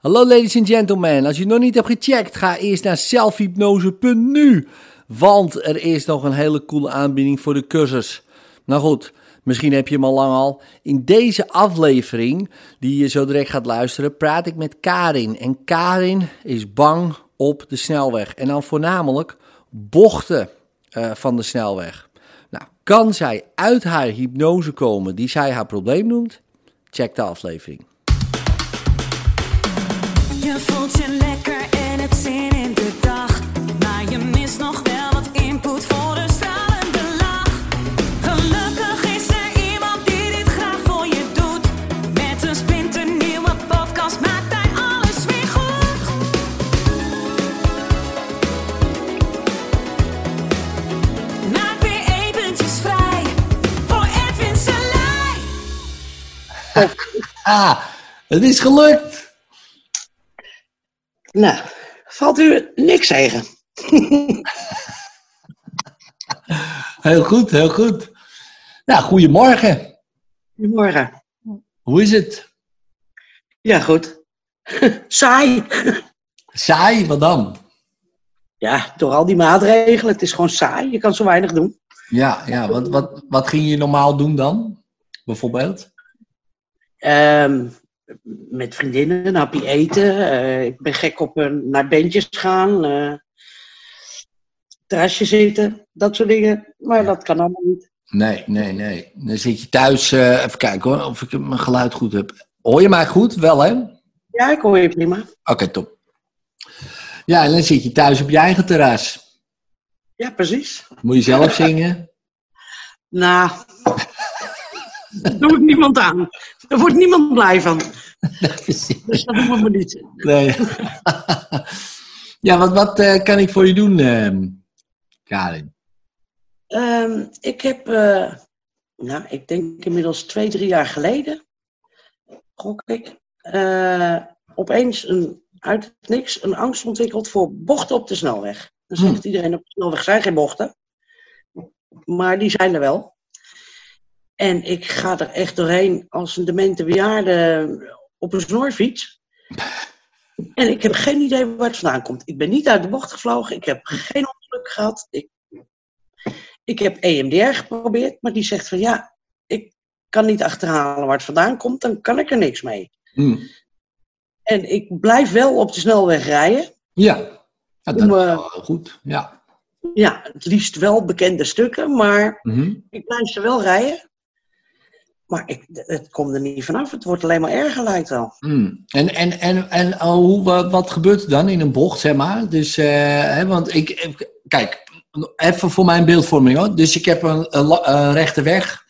Hallo ladies and gentlemen, als je nog niet hebt gecheckt, ga eerst naar zelfhypnose.nu. Want er is nog een hele coole aanbieding voor de cursus. Nou goed, misschien heb je hem al lang al. In deze aflevering, die je zo direct gaat luisteren, praat ik met Karin. En Karin is bang op de snelweg. En dan voornamelijk bochten uh, van de snelweg. Nou, kan zij uit haar hypnose komen die zij haar probleem noemt? Check de aflevering. Ah, het is gelukt! Nou, valt u niks tegen? Heel goed, heel goed. Nou, goedemorgen. Goedemorgen. Hoe is het? Ja, goed. saai. Saai, wat dan? Ja, door al die maatregelen. Het is gewoon saai. Je kan zo weinig doen. Ja, ja wat, wat, wat ging je normaal doen dan? Bijvoorbeeld? Ehm, met vriendinnen een hapje eten. Eh, ik ben gek op een naar bandjes gaan. eh terrasje zitten. Dat soort dingen. Maar dat kan allemaal niet. Nee, nee, nee. Dan zit je thuis. eh, even kijken hoor, of ik mijn geluid goed heb. Hoor je mij goed? Wel hè? Oké, Ja, ik hoor je prima. top. Ja, en dan zit je thuis op je eigen terras. Ja, precies. Moet je zelf zingen? Nou, doe ik niemand aan. Daar wordt niemand blij van. Precies. Dus dat doen we maar niet. Nee. ja, wat, wat eh, kan ik voor je doen, ehm, Karin? Ehm, ik heb, eh, nou, ik denk inmiddels twee, drie jaar geleden, gok ik, eh, opeens een, uit het niks een angst ontwikkeld voor bochten op de snelweg. Dan Hmm. zegt iedereen op de snelweg zijn geen bochten, maar die zijn er wel. En ik ga er echt doorheen als een demente bejaarde op een snorfiets. En ik heb geen idee waar het vandaan komt. Ik ben niet uit de bocht gevlogen. Ik heb geen ongeluk gehad. Ik, ik heb EMDR geprobeerd, maar die zegt van ja, ik kan niet achterhalen waar het vandaan komt, dan kan ik er niks mee. Hm. En ik blijf wel op de snelweg rijden. Ja, ja dat Om, is eh, wel goed. Ja. Ja, het liefst wel bekende stukken, maar Mhm. ik blijf ze wel rijden. Maar ik, het komt er niet vanaf. Het wordt alleen maar erger, lijkt wel. Hm. En, en, en, en oh, hoe, wat, gebeurt er dan in een bocht, zeg maar? Dus, eh, hè, want ik, kijk, even voor mijn beeldvorming hoor. Dus ik heb een, een rechte weg.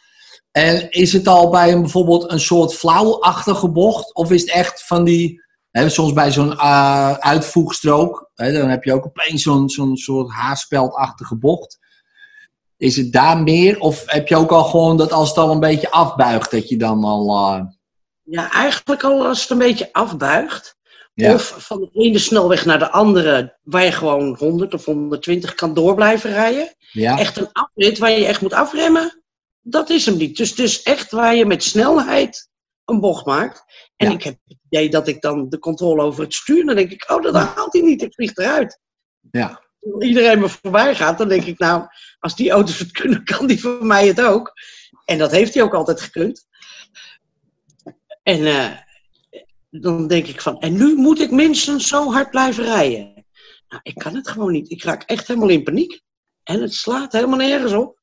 En is het al bij een, bijvoorbeeld een soort flauwachtige bocht? Of is het echt van die, hè, soms bij zo'n eh, uitvoegstrook, hè, dan heb je ook opeens zo'n zo'n soort haarspeldachtige bocht. Is het daar meer? Of heb je ook al gewoon dat als het al een beetje afbuigt, dat je dan al... eh, Ja, eigenlijk al als het een beetje afbuigt. Ja. Of van de ene snelweg naar de andere, waar je gewoon 100 of 120 kan door blijven rijden. ja? Echt een afrit waar je echt moet afremmen. Dat is hem niet. Dus, dus echt waar je met snelheid een bocht maakt. En Ja. ik heb het idee dat ik dan de controle over het stuur. Dan denk ik, oh, dat haalt hij niet. Ik vlieg eruit. Ja. Iedereen me voorbij gaat, dan denk ik, nou, als die auto's het kunnen, kan die voor mij het ook. En dat heeft hij ook altijd gekund. En eh, dan denk ik van, en nu moet ik minstens zo hard blijven rijden. Nou, ik kan het gewoon niet. Ik raak echt helemaal in paniek. En het slaat helemaal nergens op.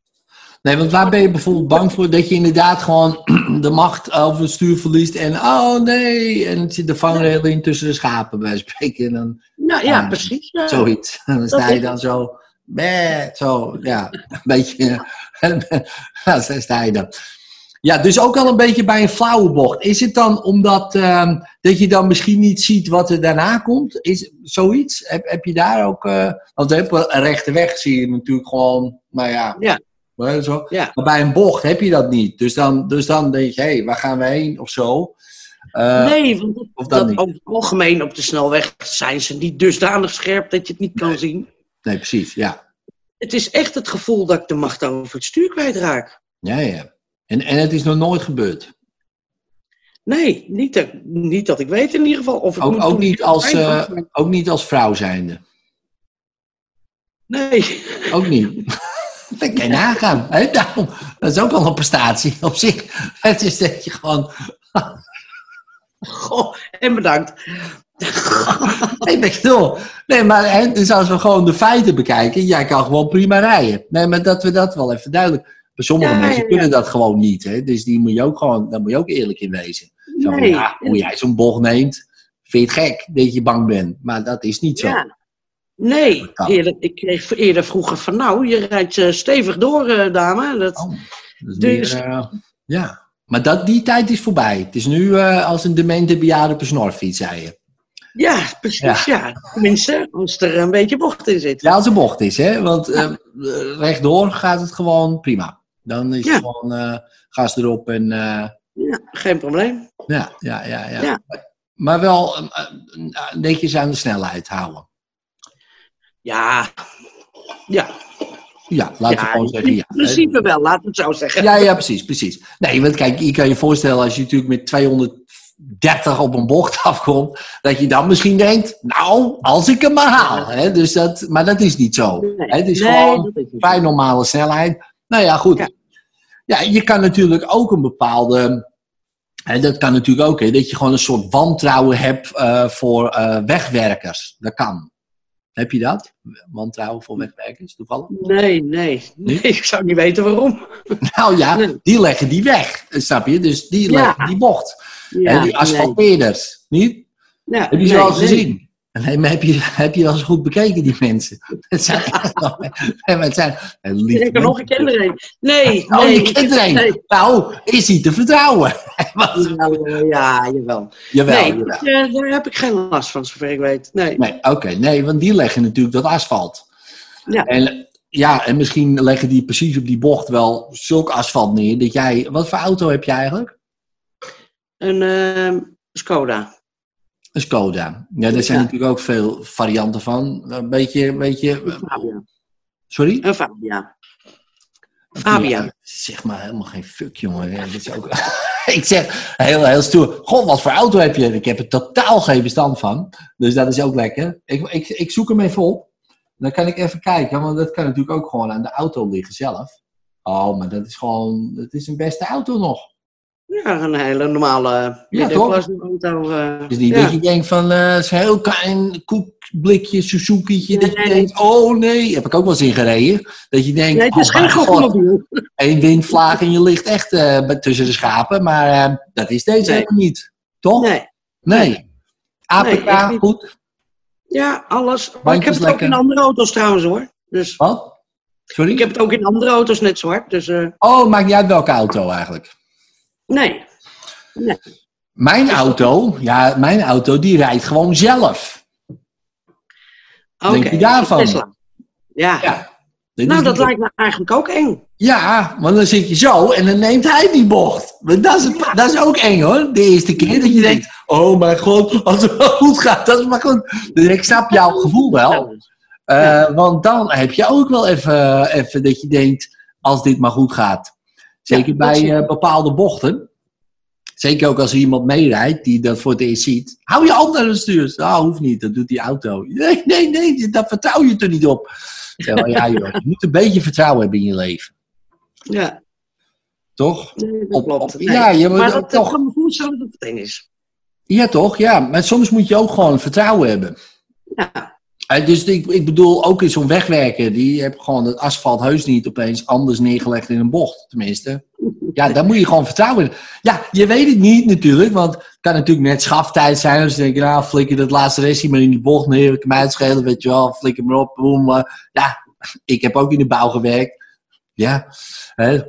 Nee, want waar ben je bijvoorbeeld bang voor dat je inderdaad gewoon de macht over het stuur verliest en oh nee, en het zit de vangrail in tussen de schapen bij spreken en dan Nou ja, Ah, precies. Ja. zoiets. En dan sta je dan zo, meh, zo, ja, een beetje, ja, sta je dan. Ja, dus ook al een beetje bij een flauwe bocht. Is het dan omdat ehm, dat je dan misschien niet ziet wat er daarna komt? Is zoiets? Heb, heb je daar ook, eh want op een rechte weg zie je natuurlijk gewoon, nou ja, Ja. Maar zo. Ja. Maar bij een bocht heb je dat niet. Dus dan, dus dan denk je, hé, hey, waar gaan we heen of zo? Eh, nee, want dat, of dat dat niet? over het algemeen op de snelweg zijn ze niet dusdanig scherp dat je het niet kan Nee. zien. Nee, precies, ja. Het is echt het gevoel dat ik de macht over het stuur kwijtraak. Ja, ja. En, en het is nog nooit gebeurd. Nee, niet, dat- niet dat ik weet in ieder geval. Of Ook, ook, niet als, eh, ook niet als vrouw zijnde. Nee. Ook niet. Dat kan je nagaan. Hè? Daarom, dat is ook al een prestatie op zich. Het is dat je gewoon... Goh, en bedankt. Nee, ik bedoel, nee, maar hè, dus als we gewoon de feiten bekijken, jij kan gewoon prima rijden. Nee, maar dat we dat wel even duidelijk. Maar sommige Ja, mensen ja, ja. kunnen dat gewoon niet. Hè? Dus die moet je ook gewoon, daar moet je ook eerlijk in wezen. Zo van, Nee. ja, hoe jij zo'n bocht neemt, vind je het gek dat je bang bent. Maar dat is niet zo. Ja. Nee, eerder, ik kreeg eerder vroeger van nou, je rijdt eh, stevig door, eh, dame. Dat, Oh, dat Dus- meer, eh, ja. Maar dat, die tijd is voorbij. Het is nu als een demente bejaarde op een snorfiets, zei je. Ja, precies. Ja. Tenminste, als er een beetje bocht in zit. Ja, als een bocht is, hè. Want eh, rechtdoor gaat het gewoon prima. Dan is Ja. het gewoon gas erop en... Ja, geen probleem. Ja, ja, ja. ja. Ja. Maar wel netjes aan de snelheid houden. Ja, ja. Ja, laten we ja gewoon zeggen ja. in principe wel, laten we het zo zeggen. Ja, ja, precies, precies. Nee, want kijk, je kan je voorstellen als je natuurlijk met 230 op een bocht afkomt, dat je dan misschien denkt, nou, als ik hem maar haal. Hè? Dus dat, maar dat is niet zo. Nee. Hè? Het is Nee, gewoon is vrij normale snelheid. Nou ja, goed. Ja. Ja, je kan natuurlijk ook een bepaalde. Hè, dat kan natuurlijk ook, hè, dat je gewoon een soort wantrouwen hebt eh, voor eh, wegwerkers. Dat kan. Heb je dat? Wantrouwen voor wegwerkers, toevallig? Nee, nee, nee. Ik zou niet weten waarom. Nou ja, Nee. die leggen die weg, snap je? Dus die Ja. leggen die bocht. Ja, en die asfalteerders, niet? nee. Ja, Heb je ze al gezien? Nee, maar heb je, heb je wel eens goed bekeken, die mensen? Het zijn, nee, maar het zijn eh, lieve Ik er nog, een. Nee, Oh, nee. je. Nee. Nou, is hij te vertrouwen? Wat? Jawel, Ja, jawel. Jawel, nee, jawel. eh, daar heb ik geen last van, zover ik weet. Nee. Nee, oké. nee, want die leggen natuurlijk dat asfalt. Ja. En, ja, en misschien leggen die precies op die bocht wel zulk asfalt neer dat jij... Wat voor auto heb je eigenlijk? Een ehm, Skoda. Een Skoda. Ja, daar zijn Ja. natuurlijk ook veel varianten van. Een beetje... Een beetje Fabia. sorry? Een Fabia. Fabia. Zeg maar helemaal geen fuck, jongen. Ja, dat is ook... ik zeg heel, heel stoer. God, wat voor auto heb je? Ik heb er totaal geen verstand van. Dus dat is ook lekker. Ik, ik, ik zoek hem even op. Dan kan ik even kijken, want dat kan natuurlijk ook gewoon aan de auto liggen zelf. Oh, maar dat is gewoon... Dat is een beste auto nog. Ja, een hele normale Ja, middenklasse auto. eh, Dus ja. dat je denkt van, het is een heel klein koekblikje, Suzuki'tje. Dat je Nee. denkt, oh nee, heb ik ook wel eens in gereden. Dat je denkt, Nee, het is oh geen gokmobiel. één windvlaag en je ligt echt eh, tussen de schapen. Maar dat is deze Nee. helemaal niet. Toch? Nee. Nee. APK, goed. Ja, alles. Maar ik heb het ook in andere auto's trouwens hoor. Dus Wat? Sorry? ik heb het ook in andere auto's net zwart. Dus Oh, maakt niet uit welke auto eigenlijk. Nee. nee. Mijn auto, ja, mijn auto die rijdt gewoon zelf. Oké. Denk je daarvan? Tesla. Ja. Ja. Nou, dat lijkt me eigenlijk ook eng. Ja, want dan zit je zo en dan neemt hij die bocht. Maar Dat is, het- dat is ook eng hoor. De eerste keer dat je denkt, oh mijn god, als het wel goed gaat, dat is maar goed. Dus ik snap jouw gevoel wel. Eh. Want dan heb je ook wel even, even dat je denkt, als dit maar goed gaat. Zeker Ja, bij eh, bepaalde bochten. Zeker ook als er iemand meerijdt die dat voor het eerst ziet. Hou je hand aan het stuur. Nou, hoeft niet, dat doet die auto. Nee, nee, nee, daar vertrouw je er niet op. Terwijl, ja, joh, je moet een beetje vertrouwen hebben in je leven. Ja, Toch? nee, dat Op- klopt. op- Nee. ja, je moet maar dat, toch- kan me voorstellen dat het eng is. Ja, toch? Ja, maar soms moet je ook gewoon vertrouwen hebben. Ja. Eh, Dus ik, ik bedoel, ook in zo'n wegwerker, die heeft gewoon het asfalt heus niet opeens anders neergelegd in een bocht, tenminste. Ja, daar moet je gewoon vertrouwen in. Ja, je weet het niet natuurlijk, want het kan natuurlijk net schaftijd zijn. Denk je, nou, flikker dat laatste restje maar in die bocht neer, ik mij uitschelen, weet je wel, flikker maar op, boem. Ja, ik heb ook in de bouw gewerkt. Ja, eh,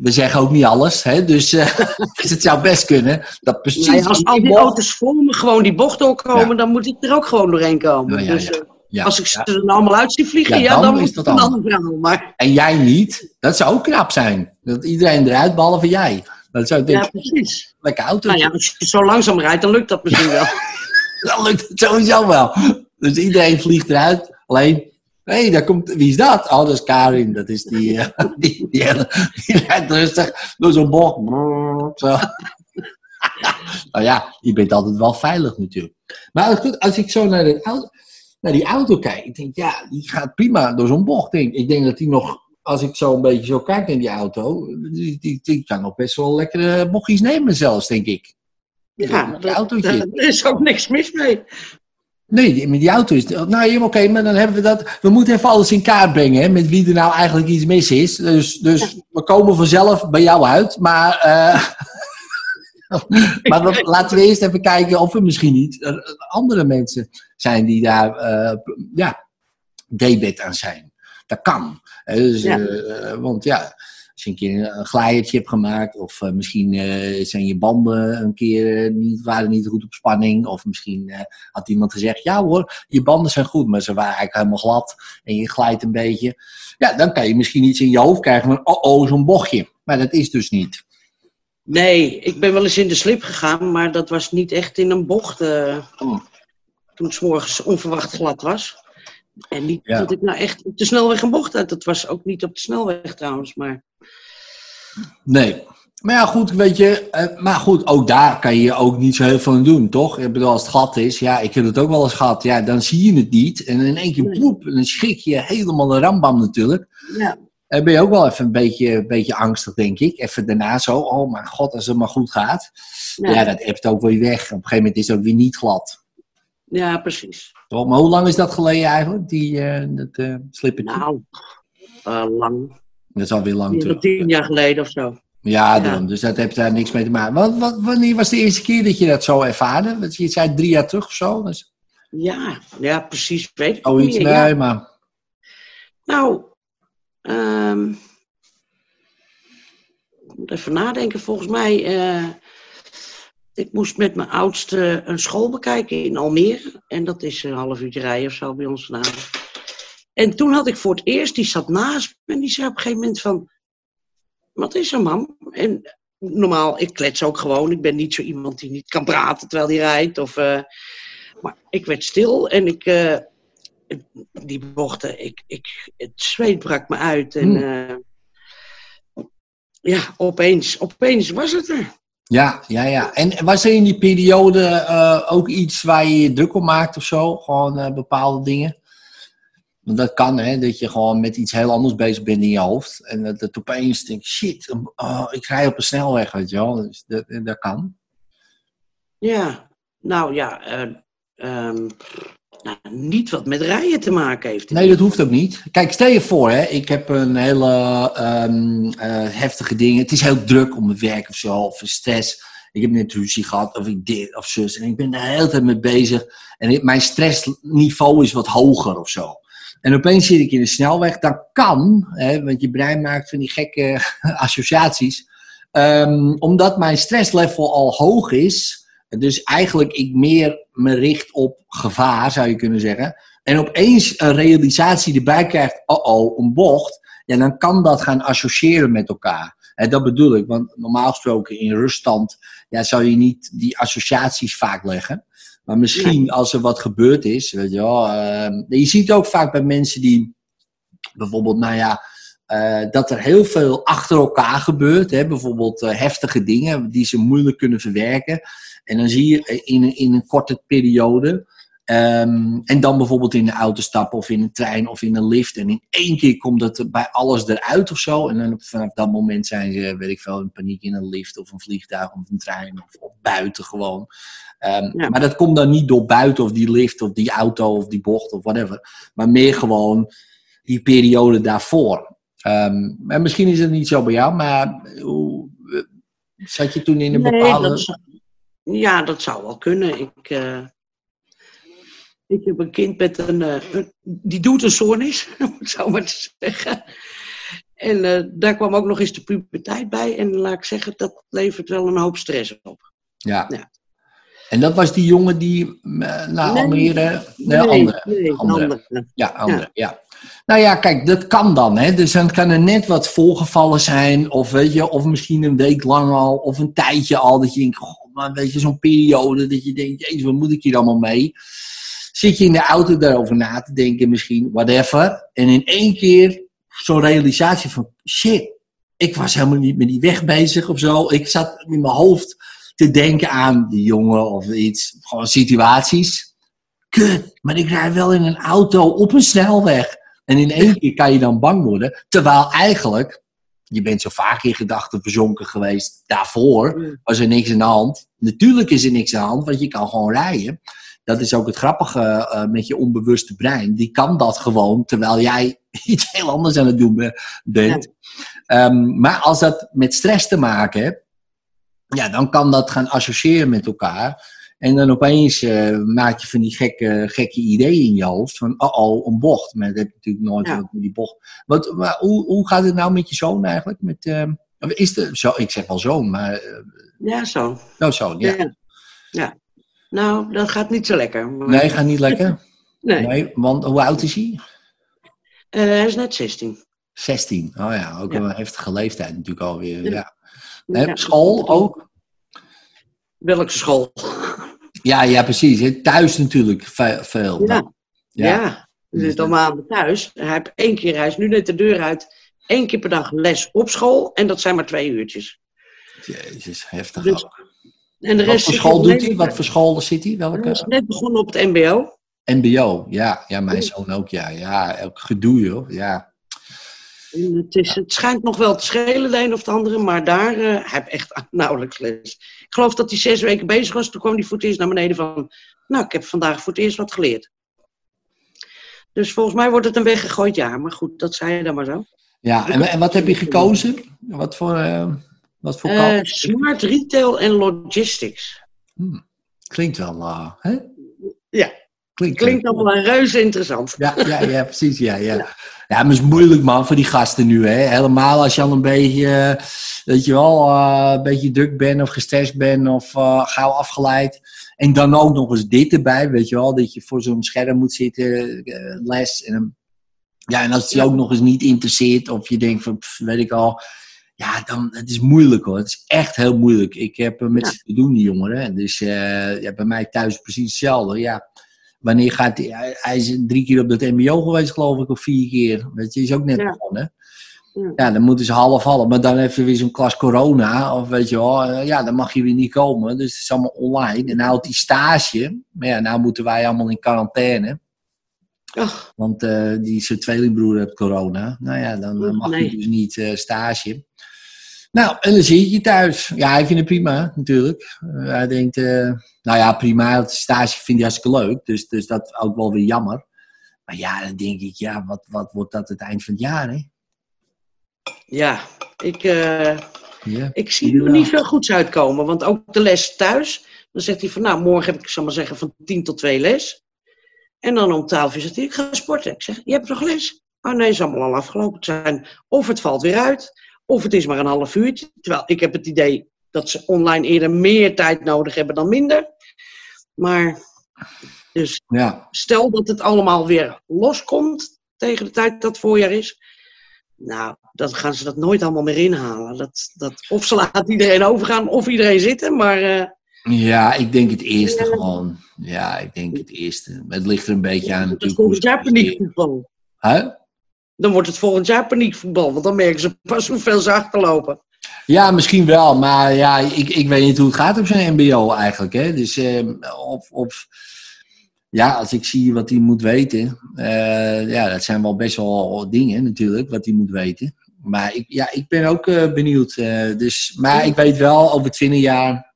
we zeggen ook niet alles, hè, dus, eh, dus het zou best kunnen dat precies... Als al die auto's voor me gewoon die bocht doorkomen, Ja. dan moet ik er ook gewoon doorheen komen. Ja, ja, dus eh, als ik ze er allemaal uit zie vliegen, Ja, dan dan, is dat een ander verhaal. Maar En jij niet, dat zou ook knap zijn. Dat iedereen eruit, behalve jij. Dat zou ik ja, precies. lekker auto. Nou ja, als je zo langzaam rijdt, dan lukt dat misschien wel. Dan lukt het sowieso wel. Dus iedereen vliegt eruit. Alleen, hey, daar komt, wie is dat? Oh, dat is Karin. Dat is die, eh, die, die, die rijdt rustig door zo'n bocht. Brrr, Zo. nou ja, je bent altijd wel veilig natuurlijk. Maar goed, als ik zo naar, de auto, naar die auto kijk, ik denk, ja, die gaat prima door zo'n bocht. Denk. Ik denk dat die nog, als ik zo een beetje zo kijk in die auto, die, die, die kan nog best wel lekkere bochtjes nemen zelfs, denk ik. Ja, dat- daar is ook niks mis mee. Nee, die- met die auto is. Nou ja, oké, maar dan hebben we dat. We moeten even alles in kaart brengen. Hè, met wie er nou eigenlijk iets mis is. Dus, dus we komen vanzelf bij jou uit. Maar, eh, maar laten we eerst even kijken of er misschien niet eh, andere mensen zijn die daar. eh, ja, debet aan zijn. Dat kan. Hè, dus, Ja. want ja. Als je een keer een glijertje hebt gemaakt, of eh, misschien eh, zijn je banden een keer eh, niet, waren niet goed op spanning, of misschien had iemand gezegd: Ja hoor, je banden zijn goed, maar ze waren eigenlijk helemaal glad en je glijdt een beetje. Ja, dan kan je misschien iets in je hoofd krijgen van: Oh, oh zo'n bochtje. Maar dat is dus niet. Nee, ik ben wel eens in de slip gegaan, maar dat was niet echt in een bocht. Oh. Toen het 's morgens onverwacht glad was. En niet Ja. dat ik nou echt op de snelweg een bocht had. Dat was ook niet op de snelweg trouwens, maar... Nee. Maar ja, goed, weet je. eh, maar goed, ook daar kan je ook niet zo heel veel aan doen, toch? Ik bedoel, als het glad is, ja, ik heb het ook wel eens gehad. Ja, dan zie je het niet. En in één keer, Nee. ploep, en dan schrik je helemaal de rambam natuurlijk. Ja, Dan ben je ook wel even een beetje, een beetje angstig, denk ik. Even daarna zo, oh mijn god, als het maar goed gaat. ja, Ja, dat hebt ook weer weg. Op een gegeven moment is het ook weer niet glad. ja precies. Maar hoe lang is dat geleden eigenlijk, die eh dat, slippertje? Nou, eh, lang. Dat is alweer lang terug. tien jaar geleden of zo. Ja. Dus dat heeft daar niks mee te maken. Wat, wat, wanneer was de eerste keer dat je dat zo ervaarde? Je zei drie jaar terug of zo. Dus, Ja, ja, precies. Weet ik oh, niet iets meer, ja. bij, maar... Nou, ik moet even nadenken. Volgens mij, ik moest met mijn oudste een school bekijken in Almere. En dat is een half uurtje rijden of zo bij ons vandaan. En toen had ik voor het eerst, die zat naast me en die zei op een gegeven moment van... Wat is er, mam? En normaal, ik klets ook gewoon. Ik ben niet zo iemand die niet kan praten terwijl die rijdt. Of, eh, maar ik werd stil en ik... eh, die bochten, ik, ik, het zweet brak me uit. En Hmm. eh, ja, opeens, opeens was het er. Ja, ja, ja. En was er in die periode eh, ook iets waar je druk om maakt of zo? Gewoon eh, bepaalde dingen? Want dat kan, hè, dat je gewoon met iets heel anders bezig bent in je hoofd. En dat het opeens denkt, shit, oh, ik rij op een snelweg, weet je wel. Dus dat, dat kan. Ja, nou ja, ehm, nou, niet wat met rijden te maken heeft. Nee, dat hoeft ook niet. Kijk, stel je voor, hè, ik heb een hele ehm, eh, heftige ding. Het is heel druk om mijn werk of zo, of stress. Ik heb net ruzie gehad, of ik dit of zus. En ik ben de hele tijd mee bezig. En mijn stressniveau is wat hoger of zo. En opeens zit ik in de snelweg. Dan kan, hè, want je brein maakt van die gekke associaties. Ehm, omdat mijn stresslevel al hoog is. Dus eigenlijk ik meer me richt op gevaar, zou je kunnen zeggen en opeens een realisatie erbij krijgt, oh oh, een bocht, ja, dan kan dat gaan associëren met elkaar. En dat bedoel ik, want normaal gesproken in ruststand ja, zou je niet die associaties vaak leggen. Maar misschien als er wat gebeurd is, weet je wel. ehm, je ziet ook vaak bij mensen die bijvoorbeeld, nou ja, eh, dat er heel veel achter elkaar gebeurt. Hè? Bijvoorbeeld eh, heftige dingen die ze moeilijk kunnen verwerken. En dan zie je eh, in, een- in een korte periode Ehm, en dan bijvoorbeeld in de auto stappen of in een trein of in een lift. En in één keer komt het er bij alles eruit of zo. En dan vanaf dat moment zijn ze, weet ik veel, in paniek in een lift of een vliegtuig of een trein of, of buiten gewoon. Ehm, Ja. Maar dat komt dan niet door buiten of die lift of die auto of die bocht of whatever. Maar meer gewoon die periode daarvoor. Ehm, en misschien is het niet zo bij jou, maar hoe, eh, zat je toen in een Nee, bepaalde... dat zou- ja, dat zou wel kunnen. Ik, eh, ik heb een kind met een, eh, Die doet een stoornis, om het zo maar te zeggen. En daar kwam ook nog eens de puberteit bij. En laat ik zeggen, dat levert wel een hoop stress op. Ja. Ja. En dat was die jongen die naar Nee. Almere... Nee, andere. nee, andere. andere. Ja, andere, ja. Nou ja, kijk, dat kan dan. Hè. Dus dan kan er net wat voorgevallen zijn. Of, weet je, of misschien een week lang al. Of een tijdje al. Dat je denkt, goh, maar weet je, zo'n periode. Dat je denkt, jezus, wat moet ik hier allemaal mee? Zit je in de auto daarover na te denken misschien, whatever. En in één keer zo'n realisatie van, shit, ik was helemaal niet met die weg bezig of zo. Ik zat in mijn hoofd, te denken aan die jongen of iets. Gewoon situaties. Kut, maar ik rijd wel in een auto op een snelweg. En in één keer kan je dan bang worden. Terwijl eigenlijk, je bent zo vaak in gedachten verzonken geweest. Daarvoor was er niks aan de hand. Natuurlijk is er niks aan de hand, want je kan gewoon rijden. Dat is ook het grappige eh, met je onbewuste brein. Die kan dat gewoon, terwijl jij iets heel anders aan het doen be- bent. Ehm, maar als dat met stress te maken heeft, ja, dan kan dat gaan associëren met elkaar. En dan opeens eh, maak je van die gekke, gekke ideeën in je hoofd. Van, oh oh, een bocht. Maar dat heb je natuurlijk nooit Ja. met die bocht. Wat, maar hoe, hoe gaat het nou met je zoon eigenlijk? Met, ehm, is de, zo, ik zeg wel zoon, maar... eh, Ja, zo. nou, zoon, ja. Ja. ja. Nou, dat gaat niet zo lekker. maar- Nee, gaat niet lekker. Nee. Nee, want hoe oud is hij? Eh, hij is net 16. 16. Oh ja, ook Ja. een heftige leeftijd natuurlijk alweer. Ja. School ook? Welke school? Ja, ja, precies. hè. Thuis natuurlijk ve- veel. Ja. Ja. Ja. We zitten allemaal aan thuis. Hij heeft één keer, hij is nu net de deur uit. Één keer per dag les op school. En dat zijn maar twee uurtjes. Jezus, heftig. Dus-. En de Wat rest voor school doet hij? Wat voor school zit hij? Hij is Welke? net begonnen op het mbo. MBO. Ja, ja mijn zoon ook. Ja, ja ook gedoe joh. Ja. Het, is, het schijnt nog wel te schelen, de een of de andere, maar daar eh hij heeft echt nauwelijks les. Ik geloof dat hij zes weken bezig was. Toen kwam hij voor het eerst naar beneden van, nou, ik heb vandaag voor het eerst wat geleerd. Dus volgens mij wordt het een weggegooid jaar. Maar goed, dat zei je dan maar zo. ja. En, en wat heb je gekozen? Wat voor, eh, wat voor Eh, kant? smart Retail en Logistics. Klinkt wel, eh, hè? Ja. Klinkt, Klinkt allemaal een reuze interessant. Ja, ja, ja, precies. Ja, ja. ja, maar het is moeilijk, man, voor die gasten nu. Hè? Helemaal als je al een beetje, weet je wel, eh, een beetje druk bent of gestrest bent of eh, gauw afgeleid. En dan ook nog eens dit erbij, weet je wel, dat je voor zo'n scherm moet zitten, eh, les. En, ja, en als het je Ja. ook nog eens niet interesseert of je denkt van, pff, weet ik al. Ja, dan, het is moeilijk hoor. Het is echt heel moeilijk. Ik heb met ze te doen, die jongeren. Dus ja, bij mij thuis precies hetzelfde. Ja, Wanneer gaat hij? Hij is drie keer op dat MBO geweest, geloof ik, of vier keer. Weet je, is ook net Ja. begonnen. Ja. Dan moeten ze half half. Maar dan even weer zo'n klas corona. Of weet je wel, eh, ja, dan mag je weer niet komen. Dus het is allemaal online. En nou houdt die stage. Maar ja, nou moeten wij allemaal in quarantaine. Ach, Want eh, die zijn tweelingbroer heeft corona. Nou ja, dan mag Nee. hij dus niet eh, stage. Nou, en dan zie je je thuis. Ja, hij vindt het prima, natuurlijk. Eh, hij denkt, eh, nou ja, prima. Het stage vindt hij hartstikke leuk. Dus, dus dat ook wel weer jammer. Maar ja, dan denk ik, ja, wat, wat wordt dat het eind van het jaar, hè? ja, ik, eh, Ja. ik zie er niet veel goeds uitkomen. Want ook de les thuis, dan zegt hij van, nou, morgen heb ik, zal maar zeggen, van 10 tot 2 les. En dan om 12 uur zegt hij, ik ga sporten. Ik zeg, je hebt nog les? Oh nee, is allemaal al afgelopen. Zijn, of het valt weer uit, of het is maar een half uurtje. Terwijl ik heb het idee dat ze online eerder meer tijd nodig hebben dan minder. Maar, dus ja. stel dat het allemaal weer loskomt tegen de tijd dat het voorjaar is. Nou, dan gaan ze dat nooit allemaal meer inhalen. Dat, dat, of ze laten iedereen overgaan, of iedereen zitten. Maar eh, Ja, ik denk het eerste gewoon. Ja, ik denk het eerste. Het ligt er een beetje aan natuurlijk. volgend hoe jaar ze- paniekvoetbal. Huh? Dan wordt het volgend jaar paniekvoetbal. Want dan merken ze pas hoeveel ze achterlopen. Ja, misschien wel. Maar ja, ik, ik weet niet hoe het gaat op zijn mbo eigenlijk. Hè? Dus eh, of, of... Ja, als ik zie wat hij moet weten. eh, ja, dat zijn wel best wel dingen natuurlijk, wat hij moet weten. Maar ik, ja, ik ben ook eh, benieuwd. eh, dus, maar ik weet wel, over 20 jaar,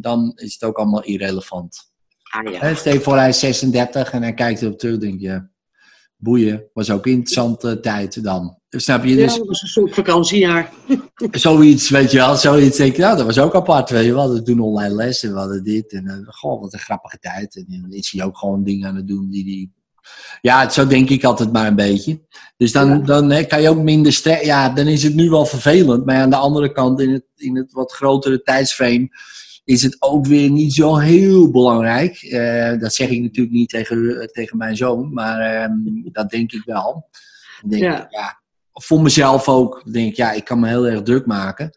dan is het ook allemaal irrelevant. Ah ja. Stel voor, hij is 36 en hij kijkt erop terug, denk je, boeien, was ook een interessante tijd dan. Snap je? Ja, Dus dat was een soort vakantiejaar. zoiets, weet je wel, zoiets denk ik, nou, dat was ook apart, weet je wel. We hadden toen online lessen, we hadden dit en uh, goh, wat een grappige tijd. En dan is hij ook gewoon dingen aan het doen die die... Ja, zo denk ik altijd maar een beetje. Dus dan, Ja. dan hè, kan je ook minder stress... Ja, dan is het nu wel vervelend, maar aan de andere kant, in het, in het wat grotere tijdsframe, is het ook weer niet zo heel belangrijk. Eh, dat zeg ik natuurlijk niet tegen, tegen mijn zoon, maar ehm, dat denk ik wel. Dan denk Ja. ik, ja, voor mezelf ook. Dan denk ik, ja, ik kan me heel erg druk maken.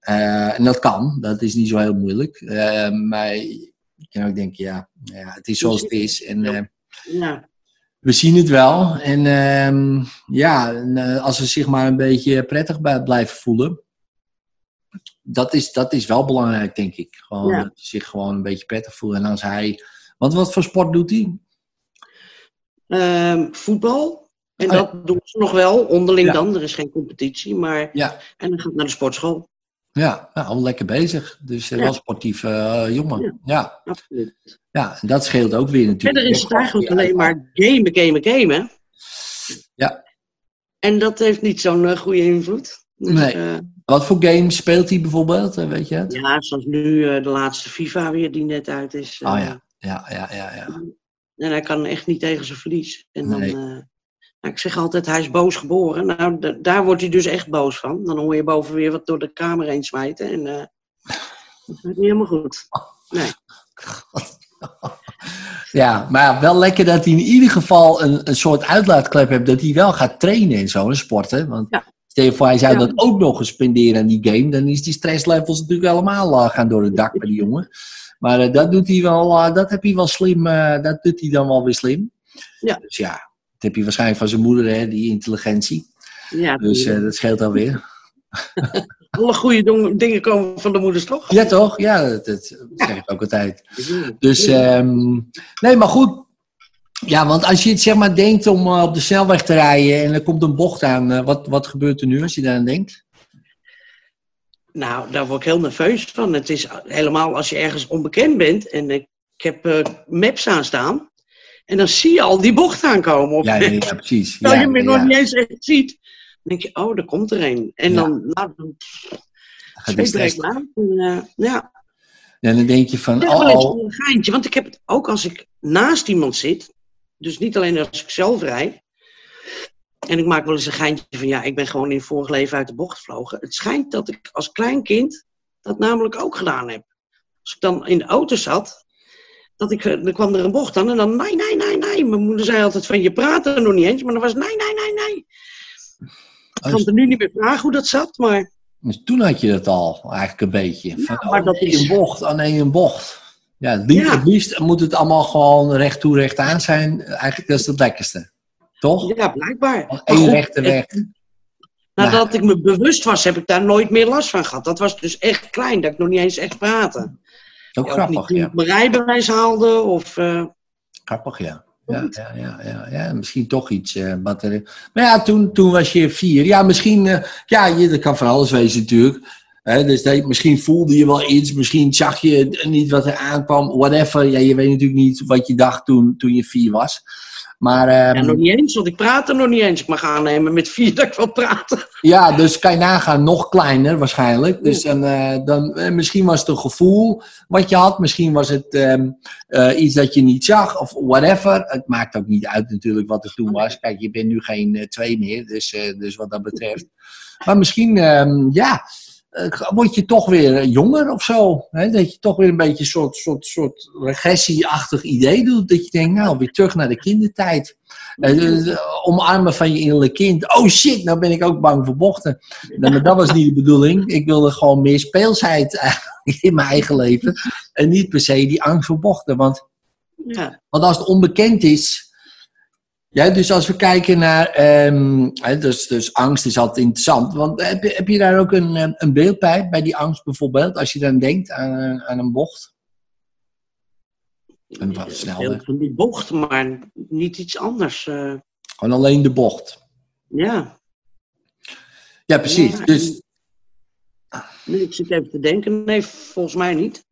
Eh, en dat kan, dat is niet zo heel moeilijk. Eh, maar ik kan ook denken, ja, ja, het is zoals het is. En Ja. we zien het wel. En ehm, ja, als ze zich maar een beetje prettig bij- blijven voelen, dat, is, dat is wel belangrijk, denk ik. Gewoon Ja. dat je zich gewoon een beetje prettig voelt. En als hij... Want wat voor sport doet hij? Ehm, voetbal. En Oh ja. dat doen ze nog wel, onderling Ja. dan. Er is geen competitie, maar... Ja. En dan gaat naar de sportschool. Ja, nou, al lekker bezig. Dus eh, wel sportief eh, jongen. Ja. Ja. Absoluut. ja, en dat scheelt ook weer natuurlijk. Verder is het eigenlijk alleen maar gamen, gamen, gamen. Ja. En dat heeft niet zo'n eh, goede invloed. Dus, Nee. Wat voor game speelt hij bijvoorbeeld? eh, Weet je het? ja, zoals nu eh, de laatste FIFA weer die net uit is. eh, Oh ja. Ja, ja, ja, ja. En hij kan echt niet tegen zijn verlies. En dan, Nee. eh, nou, ik zeg altijd, hij is boos geboren. Nou, daar wordt hij dus echt boos van. Dan hoor je boven weer wat door de kamer heen smijten. En eh, dat gaat niet helemaal goed. Nee. Ja, maar wel lekker dat hij in ieder geval een, een soort uitlaatklep heeft. Dat hij wel gaat trainen in zo'n sport. Hè? Want Ja. Stel je voor, hij zou Ja. dat ook nog eens spenderen aan die game. Dan is die stresslevels natuurlijk helemaal eh, gaan door het dak bij die jongen. Maar eh, dat doet hij wel, eh, dat heb hij wel slim, dat doet hij dan wel weer slim. Ja. Dus ja, dat heb je waarschijnlijk van zijn moeder, hè, die intelligentie. Ja, Dus dat scheelt alweer. alle goede dingen komen van de moeders, toch? Ja, toch? Ja, dat, dat zeg ik ook altijd. Dus, ehm, nee, maar goed. Ja, want als je het zeg maar denkt om eh, op de snelweg te rijden en er komt een bocht aan, eh, wat, wat gebeurt er nu als je daar aan denkt? Nou, daar word ik heel nerveus van. Het is helemaal als je ergens onbekend bent. En ik, ik heb eh, maps aanstaan. En dan zie je al die bocht aankomen. Op Ja, precies. Ja, je me ja, nog niet eens echt ziet. Dan denk je, oh, daar komt er een. En dan, nou, dan Gaat eh, ja, En dan denk je van, eens oh, een geintje. Want ik heb het ook als ik naast iemand zit. Dus niet alleen als ik zelf rijd. En ik maak wel eens een geintje van, ja, ik ben gewoon in vorig leven uit de bocht gevlogen. Het schijnt dat ik als klein kind dat namelijk ook gedaan heb. Als ik dan in de auto zat, dat ik, eh, dan kwam er een bocht aan en dan, nee, nee, nee, nee. Mijn moeder zei altijd van, je praat er nog niet eens. Maar dan was, nee, nee, nee, nee. Ik kan het er nu niet meer vragen hoe dat zat, maar dus toen had je dat al eigenlijk een beetje. Van, Ja, maar oh, dat nee, is- een bocht, oh nee, een bocht. Ja, het liefst, Ja. het liefst moet het allemaal gewoon recht toe, recht aan zijn. Eigenlijk dat is het lekkerste. Toch? ja, blijkbaar. Goed, rechte weg. Nadat ik me bewust was, heb ik daar nooit meer last van gehad. Dat was dus echt klein, dat ik nog niet eens echt praatte. Ook Ja, grappig, niet ja. ik mijn rijbewijs haalde. Of, eh, Grappig, ja. Ja, ja, ja, ja, ja, misschien toch iets. er... Maar ja, toen, toen was je vier. Ja, misschien, eh, ja, je, dat kan van alles wezen natuurlijk. Dus dat, misschien voelde je wel iets, misschien zag je niet wat er aankwam, whatever. Ja, je weet natuurlijk niet wat je dacht toen, toen je vier was. Maar ehm, ja, nog niet eens, want ik praat er nog niet eens. Ik mag aannemen met vier dat ik wil praten. Ja, dus kan je nagaan, nog kleiner waarschijnlijk. Dus dan, eh, dan, eh, misschien was het een gevoel wat je had. Misschien was het ehm, eh, iets dat je niet zag of whatever. Het maakt ook niet uit natuurlijk wat er toen was. Kijk, je bent nu geen twee meer, dus, dus wat dat betreft. Maar misschien, ehm, ja, word je toch weer eh, jonger of zo. Hè? Dat je toch weer een beetje een soort, soort, soort regressie-achtig idee doet. Dat je denkt, nou, weer terug naar de kindertijd. Eh, eh, omarmen van je innerlijk kind. Oh shit, nou ben ik ook bang voor bochten. Nou, maar dat was niet de bedoeling. Ik wilde gewoon meer speelsheid in mijn eigen leven. En niet per se die angst voor bochten. Want, Ja, want als het onbekend is. Ja, dus als we kijken naar. ehm, dus, dus angst is altijd interessant. Want heb je, heb je daar ook een, eh, een beeld bij? Bij die angst bijvoorbeeld? Als je dan denkt aan, aan een bocht? En wat. Heel van die bocht, maar niet iets anders. eh, Gewoon alleen de bocht. ja, Ja, precies. Ja, Dus Nee, ik zit even te denken. Nee, volgens mij niet.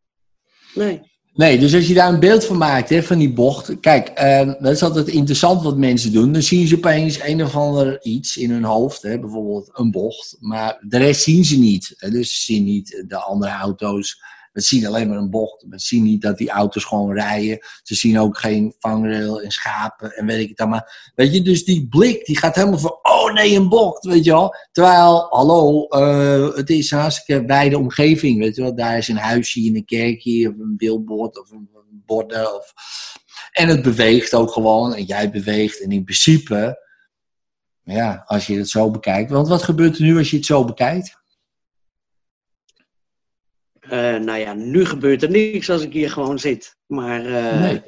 Nee. Nee, dus als je daar een beeld van maakt, hè, van die bocht. Kijk, eh, dat is altijd interessant wat mensen doen. Dan zien ze opeens een of ander iets in hun hoofd, hè, bijvoorbeeld een bocht. Maar de rest zien ze niet. Dus ze zien niet de andere auto's. Ze zien alleen maar een bocht. Ze zien niet dat die auto's gewoon rijden. Ze zien ook geen vangrail en schapen en weet ik het allemaal. Weet je, dus die blik die gaat helemaal van, oh nee, een bocht, weet je wel. Terwijl, hallo, eh, het is een hartstikke wijde omgeving, weet je wel. Daar is een huisje in een kerkje of een billboard of een een borden. Of... En het beweegt ook gewoon en jij beweegt. En in principe, ja, als je het zo bekijkt. Want wat gebeurt er nu als je het zo bekijkt? Eh, nou ja, nu gebeurt er niks als ik hier gewoon zit. Maar eh, Nee.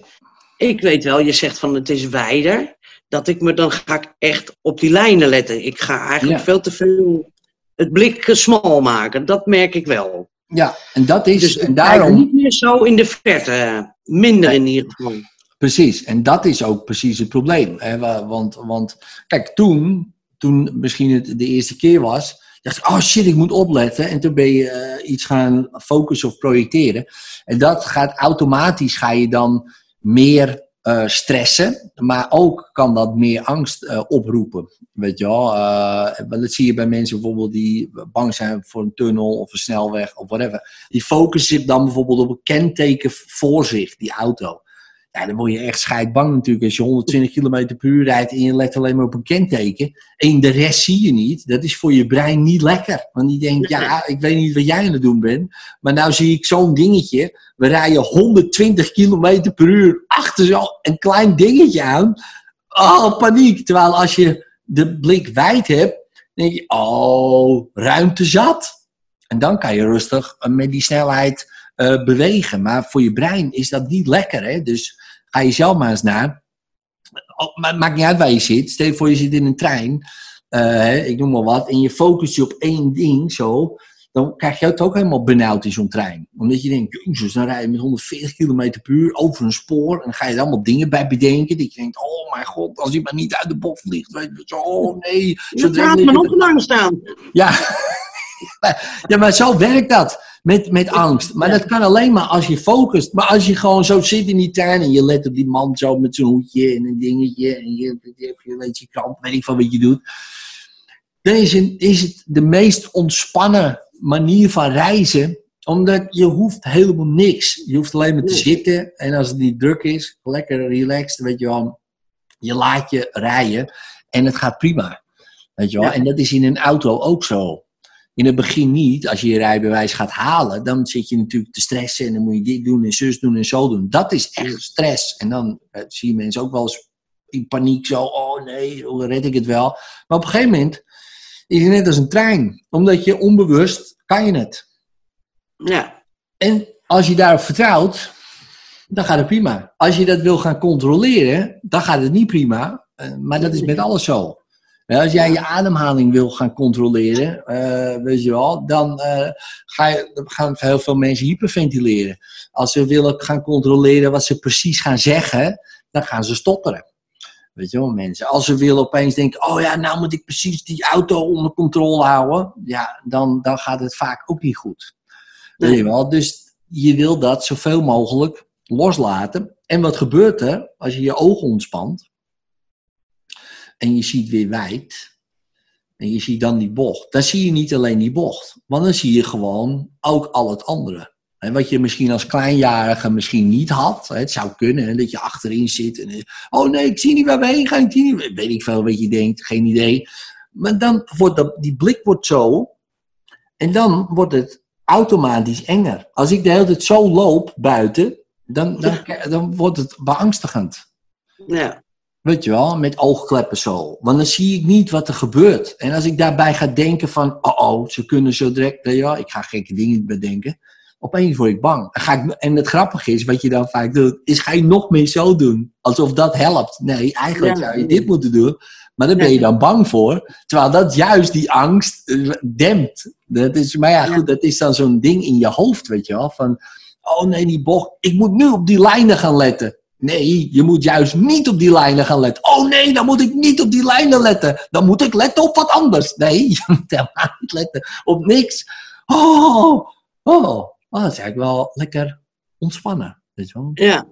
ik weet wel, je zegt van het is wijder. Dat ik me dan ga ik echt op die lijnen letten. Ik ga eigenlijk Ja. veel te veel het blik eh, smal maken. Dat merk ik wel. Ja, en dat is, Dus en daarom, niet meer zo in de verte. Minder in ieder geval. precies, en dat is ook precies het probleem. Hè? wa- Want, want, kijk, toen, toen misschien het de eerste keer was, dacht oh shit, ik moet opletten. En toen ben je eh, iets gaan focussen of projecteren. En dat gaat automatisch, ga je dan meer eh, stressen, maar ook kan dat meer angst eh, oproepen. Weet je wel, want dat zie je bij mensen bijvoorbeeld die bang zijn voor een tunnel of een snelweg of whatever. Die focussen zich dan bijvoorbeeld op een kenteken voor zich, die auto. Ja, dan word je echt scheidbang natuurlijk als je 120 km per uur rijdt en je let alleen maar op een kenteken. En de rest zie je niet. Dat is voor je brein niet lekker. Want die denkt, ja, ik weet niet wat jij aan het doen bent. Maar nou zie ik zo'n dingetje. We rijden 120 km per uur achter zo'n klein dingetje aan. Oh, paniek. Terwijl als je de blik wijd hebt, denk je, oh, ruimte zat. En dan kan je rustig eh, met die snelheid eh, bewegen. Maar voor je brein is dat niet lekker. Hè? Dus ga je zelf maar eens na. Oh, maar het maakt niet uit waar je zit. Stel je voor je zit in een trein. eh, ik noem maar wat. En je focust je op één ding zo. Dan krijg je het ook helemaal benauwd in zo'n trein. Omdat je denkt, jezus, dan rij je met 140 km per uur over een spoor. En dan ga je er allemaal dingen bij bedenken. Dat je denkt, oh mijn god, als hij maar niet uit de bocht vliegt. Weet je, zo, oh nee. Je Zo praat me nog lang staan. ja. ja, maar zo werkt dat. Met, met angst. Maar dat kan alleen maar als je focust. Maar als je gewoon zo zit in die tuin en je let op die man zo met zijn hoedje en een dingetje. En je, je, je leest je krant, weet ik van wat je doet. Dan is het, is het de meest ontspannen manier van reizen. Omdat je hoeft helemaal niks. Je hoeft alleen maar te zitten. En als het niet druk is, lekker relaxed, weet je wel. Je laat je rijden. En het gaat prima. Weet je wel. Ja. En dat is in een auto ook zo. In het begin niet. Als je je rijbewijs gaat halen, dan zit je natuurlijk te stressen. En dan moet je dit doen en zus doen en zo doen. Dat is echt stress. En dan eh, zie je mensen ook wel eens in paniek zo. Oh nee, hoe red ik het wel? Maar op een gegeven moment is het net als een trein. Omdat je onbewust kan je het. Ja, En als je daarop vertrouwt, dan gaat het prima. Als je dat wil gaan controleren, dan gaat het niet prima. Eh, maar dat is met alles zo. Als jij je ademhaling wil gaan controleren, eh, weet je wel, dan, eh, ga je, gaan heel veel mensen hyperventileren. Als ze willen gaan controleren wat ze precies gaan zeggen, dan gaan ze stotteren. Weet je wel, mensen. Als ze willen opeens denken, oh ja, nou moet ik precies die auto onder controle houden. Ja, dan, dan gaat het vaak ook niet goed. Weet je wel? Dus je wil dat zoveel mogelijk loslaten. En wat gebeurt er als je je ogen ontspant? En je ziet weer wijd. En je ziet dan die bocht. Dan zie je niet alleen die bocht. Want dan zie je gewoon ook al het andere. En wat je misschien als kleinjarige misschien niet had. Het zou kunnen dat je achterin zit. En, eh, oh nee, ik zie niet waar we heen gaan. Ik zie niet, weet ik veel wat je denkt. Geen idee. Maar dan wordt dat, die blik wordt zo. En dan wordt het automatisch enger. Als ik de hele tijd zo loop buiten. Dan, dan, dan wordt het beangstigend. ja, Weet je wel, met oogkleppen zo. Want dan zie ik niet wat er gebeurt. En als ik daarbij ga denken van, oh oh, ze kunnen zo direct, wel, ik ga gekke dingen bedenken. Opeens word ik bang. En, ga ik, en het grappige is, wat je dan vaak doet, is ga je nog meer zo doen. Alsof dat helpt. Nee, eigenlijk Ja. zou je dit moeten doen. Maar daar ben je Ja. dan bang voor. Terwijl dat juist die angst eh, dempt. Dat is, maar ja, Ja. goed, dat is dan zo'n ding in je hoofd, weet je wel. Van, oh nee, die bocht. Ik moet nu op die lijnen gaan letten. Nee, je moet juist niet op die lijnen gaan letten. Oh nee, dan moet ik niet op die lijnen letten. Dan moet ik letten op wat anders. Nee, je moet helemaal niet letten op niks. Oh, oh, oh dat is eigenlijk wel lekker ontspannen. Weet je wel? ja.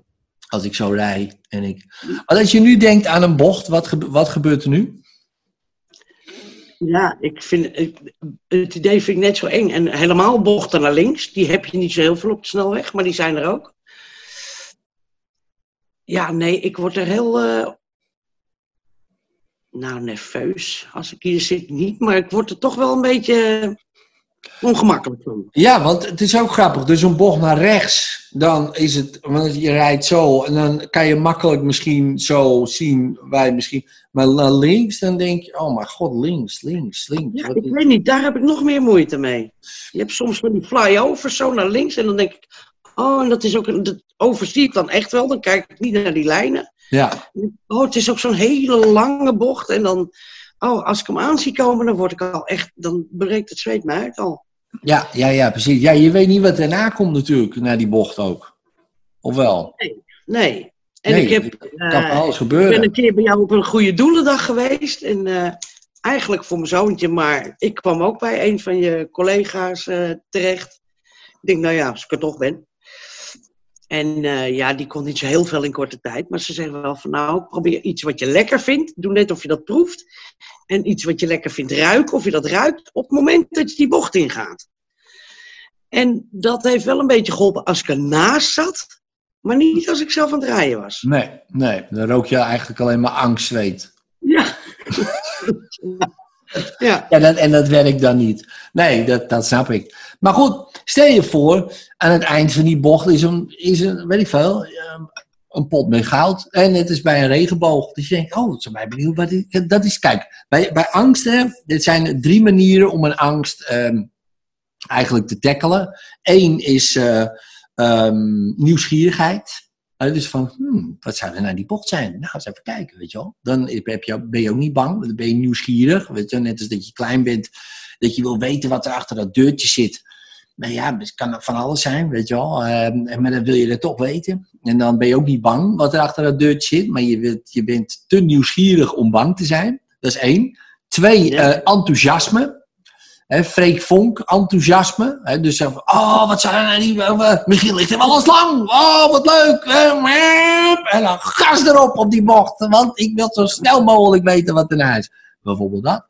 Als ik zo rij en ik... Maar als je nu denkt aan een bocht, wat, gebe- wat gebeurt er nu? Ja, ik vind, ik- het idee vind ik net zo eng. En helemaal bochten naar links, die heb je niet zo heel veel op de snelweg, maar die zijn er ook. Ja, nee, ik word er heel, eh, nou, nerveus. Als ik hier zit niet, maar ik word er toch wel een beetje ongemakkelijk van. Ja, want het is ook grappig. Dus een bocht naar rechts, dan is het, want je rijdt zo en dan kan je makkelijk misschien zo zien je misschien, maar naar links, dan denk je, oh mijn god, links, links, links. Ja, Wat ik is- weet niet, daar heb ik nog meer moeite mee. Je hebt soms van die flyovers zo naar links en dan denk ik, oh, en dat is ook, een- dat overzie ik dan echt wel, dan kijk ik niet naar die lijnen. Ja, Oh, het is ook zo'n hele lange bocht en dan, Oh, als ik hem aan zie komen, dan word ik al echt, dan breekt het zweet me uit al. Ja, ja, ja, precies. Ja, je weet niet wat erna komt natuurlijk, naar die bocht ook. Of wel? Nee. En Nee, ik heb, kan eh, alles ik ben gebeuren. een keer bij jou op een goede doelendag geweest. En eh, eigenlijk voor mijn zoontje, maar ik kwam ook bij een van je collega's eh, terecht. Ik denk, nou ja, als ik er toch ben. En eh, ja, die kon niet zo heel veel in korte tijd. Maar ze zeggen wel van, nou, probeer iets wat je lekker vindt. Doe net of je dat proeft. En iets wat je lekker vindt ruiken, of je dat ruikt, op het moment dat je die bocht ingaat. En dat heeft wel een beetje geholpen als ik ernaast zat. Maar niet als ik zelf aan het rijden was. Nee, nee, dan rook je eigenlijk alleen maar angstzweet. Ja. ja. Ja, dat, en dat werkt dan niet. Nee, dat, dat snap ik. Maar goed, stel je voor, aan het eind van die bocht is een, is een weet ik veel, ehm, een pot met goud. En het is bij een regenboog. Dus je denkt, oh, ik ben benieuwd wat die- dat is. Kijk, bij, bij angst, hè, dit zijn drie manieren om een angst ehm, eigenlijk te tackelen. Eén is eh, ehm, nieuwsgierigheid. Eh, dus van, hmm, wat zou er nou die bocht zijn? Nou, eens even kijken, weet je wel. Dan heb je, ben je ook niet bang, dan ben je nieuwsgierig. Weet je, net als dat je klein bent, dat je wil weten wat er achter dat deurtje zit. Maar ja, het kan van alles zijn, weet je wel. Ehm, maar dan wil je het toch weten. En dan ben je ook niet bang wat er achter dat deurtje zit. Maar je, wilt, je bent te nieuwsgierig om bang te zijn. Dat is één. Twee, eh, enthousiasme. Hè, Freek Vonk, enthousiasme. Dus van, oh, wat zou er nou niet... eh, misschien ligt er wel een slang. Oh, wat leuk. En dan gas erop op die bocht. Want ik wil zo snel mogelijk weten wat erna is. Bijvoorbeeld dat.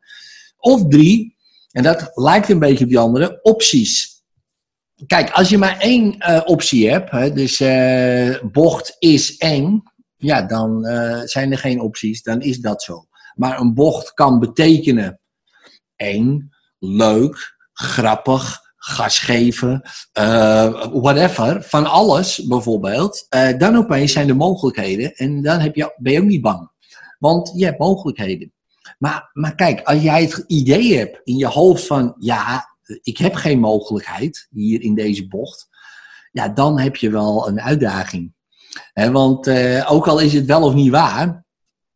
Of drie, en dat lijkt een beetje op die andere, opties. Kijk, als je maar één eh, optie hebt, hè, dus eh, bocht is eng, ja, dan eh, zijn er geen opties, dan is dat zo. Maar een bocht kan betekenen eng, leuk, grappig, gas geven, eh, whatever, van alles bijvoorbeeld. Dan opeens zijn er mogelijkheden en dan heb je, ben je ook niet bang. Want je hebt mogelijkheden. Maar, maar kijk, als jij het idee hebt in je hoofd van, ja, ik heb geen mogelijkheid hier in deze bocht, ja, dan heb je wel een uitdaging. Want eh, ook al is het wel of niet waar,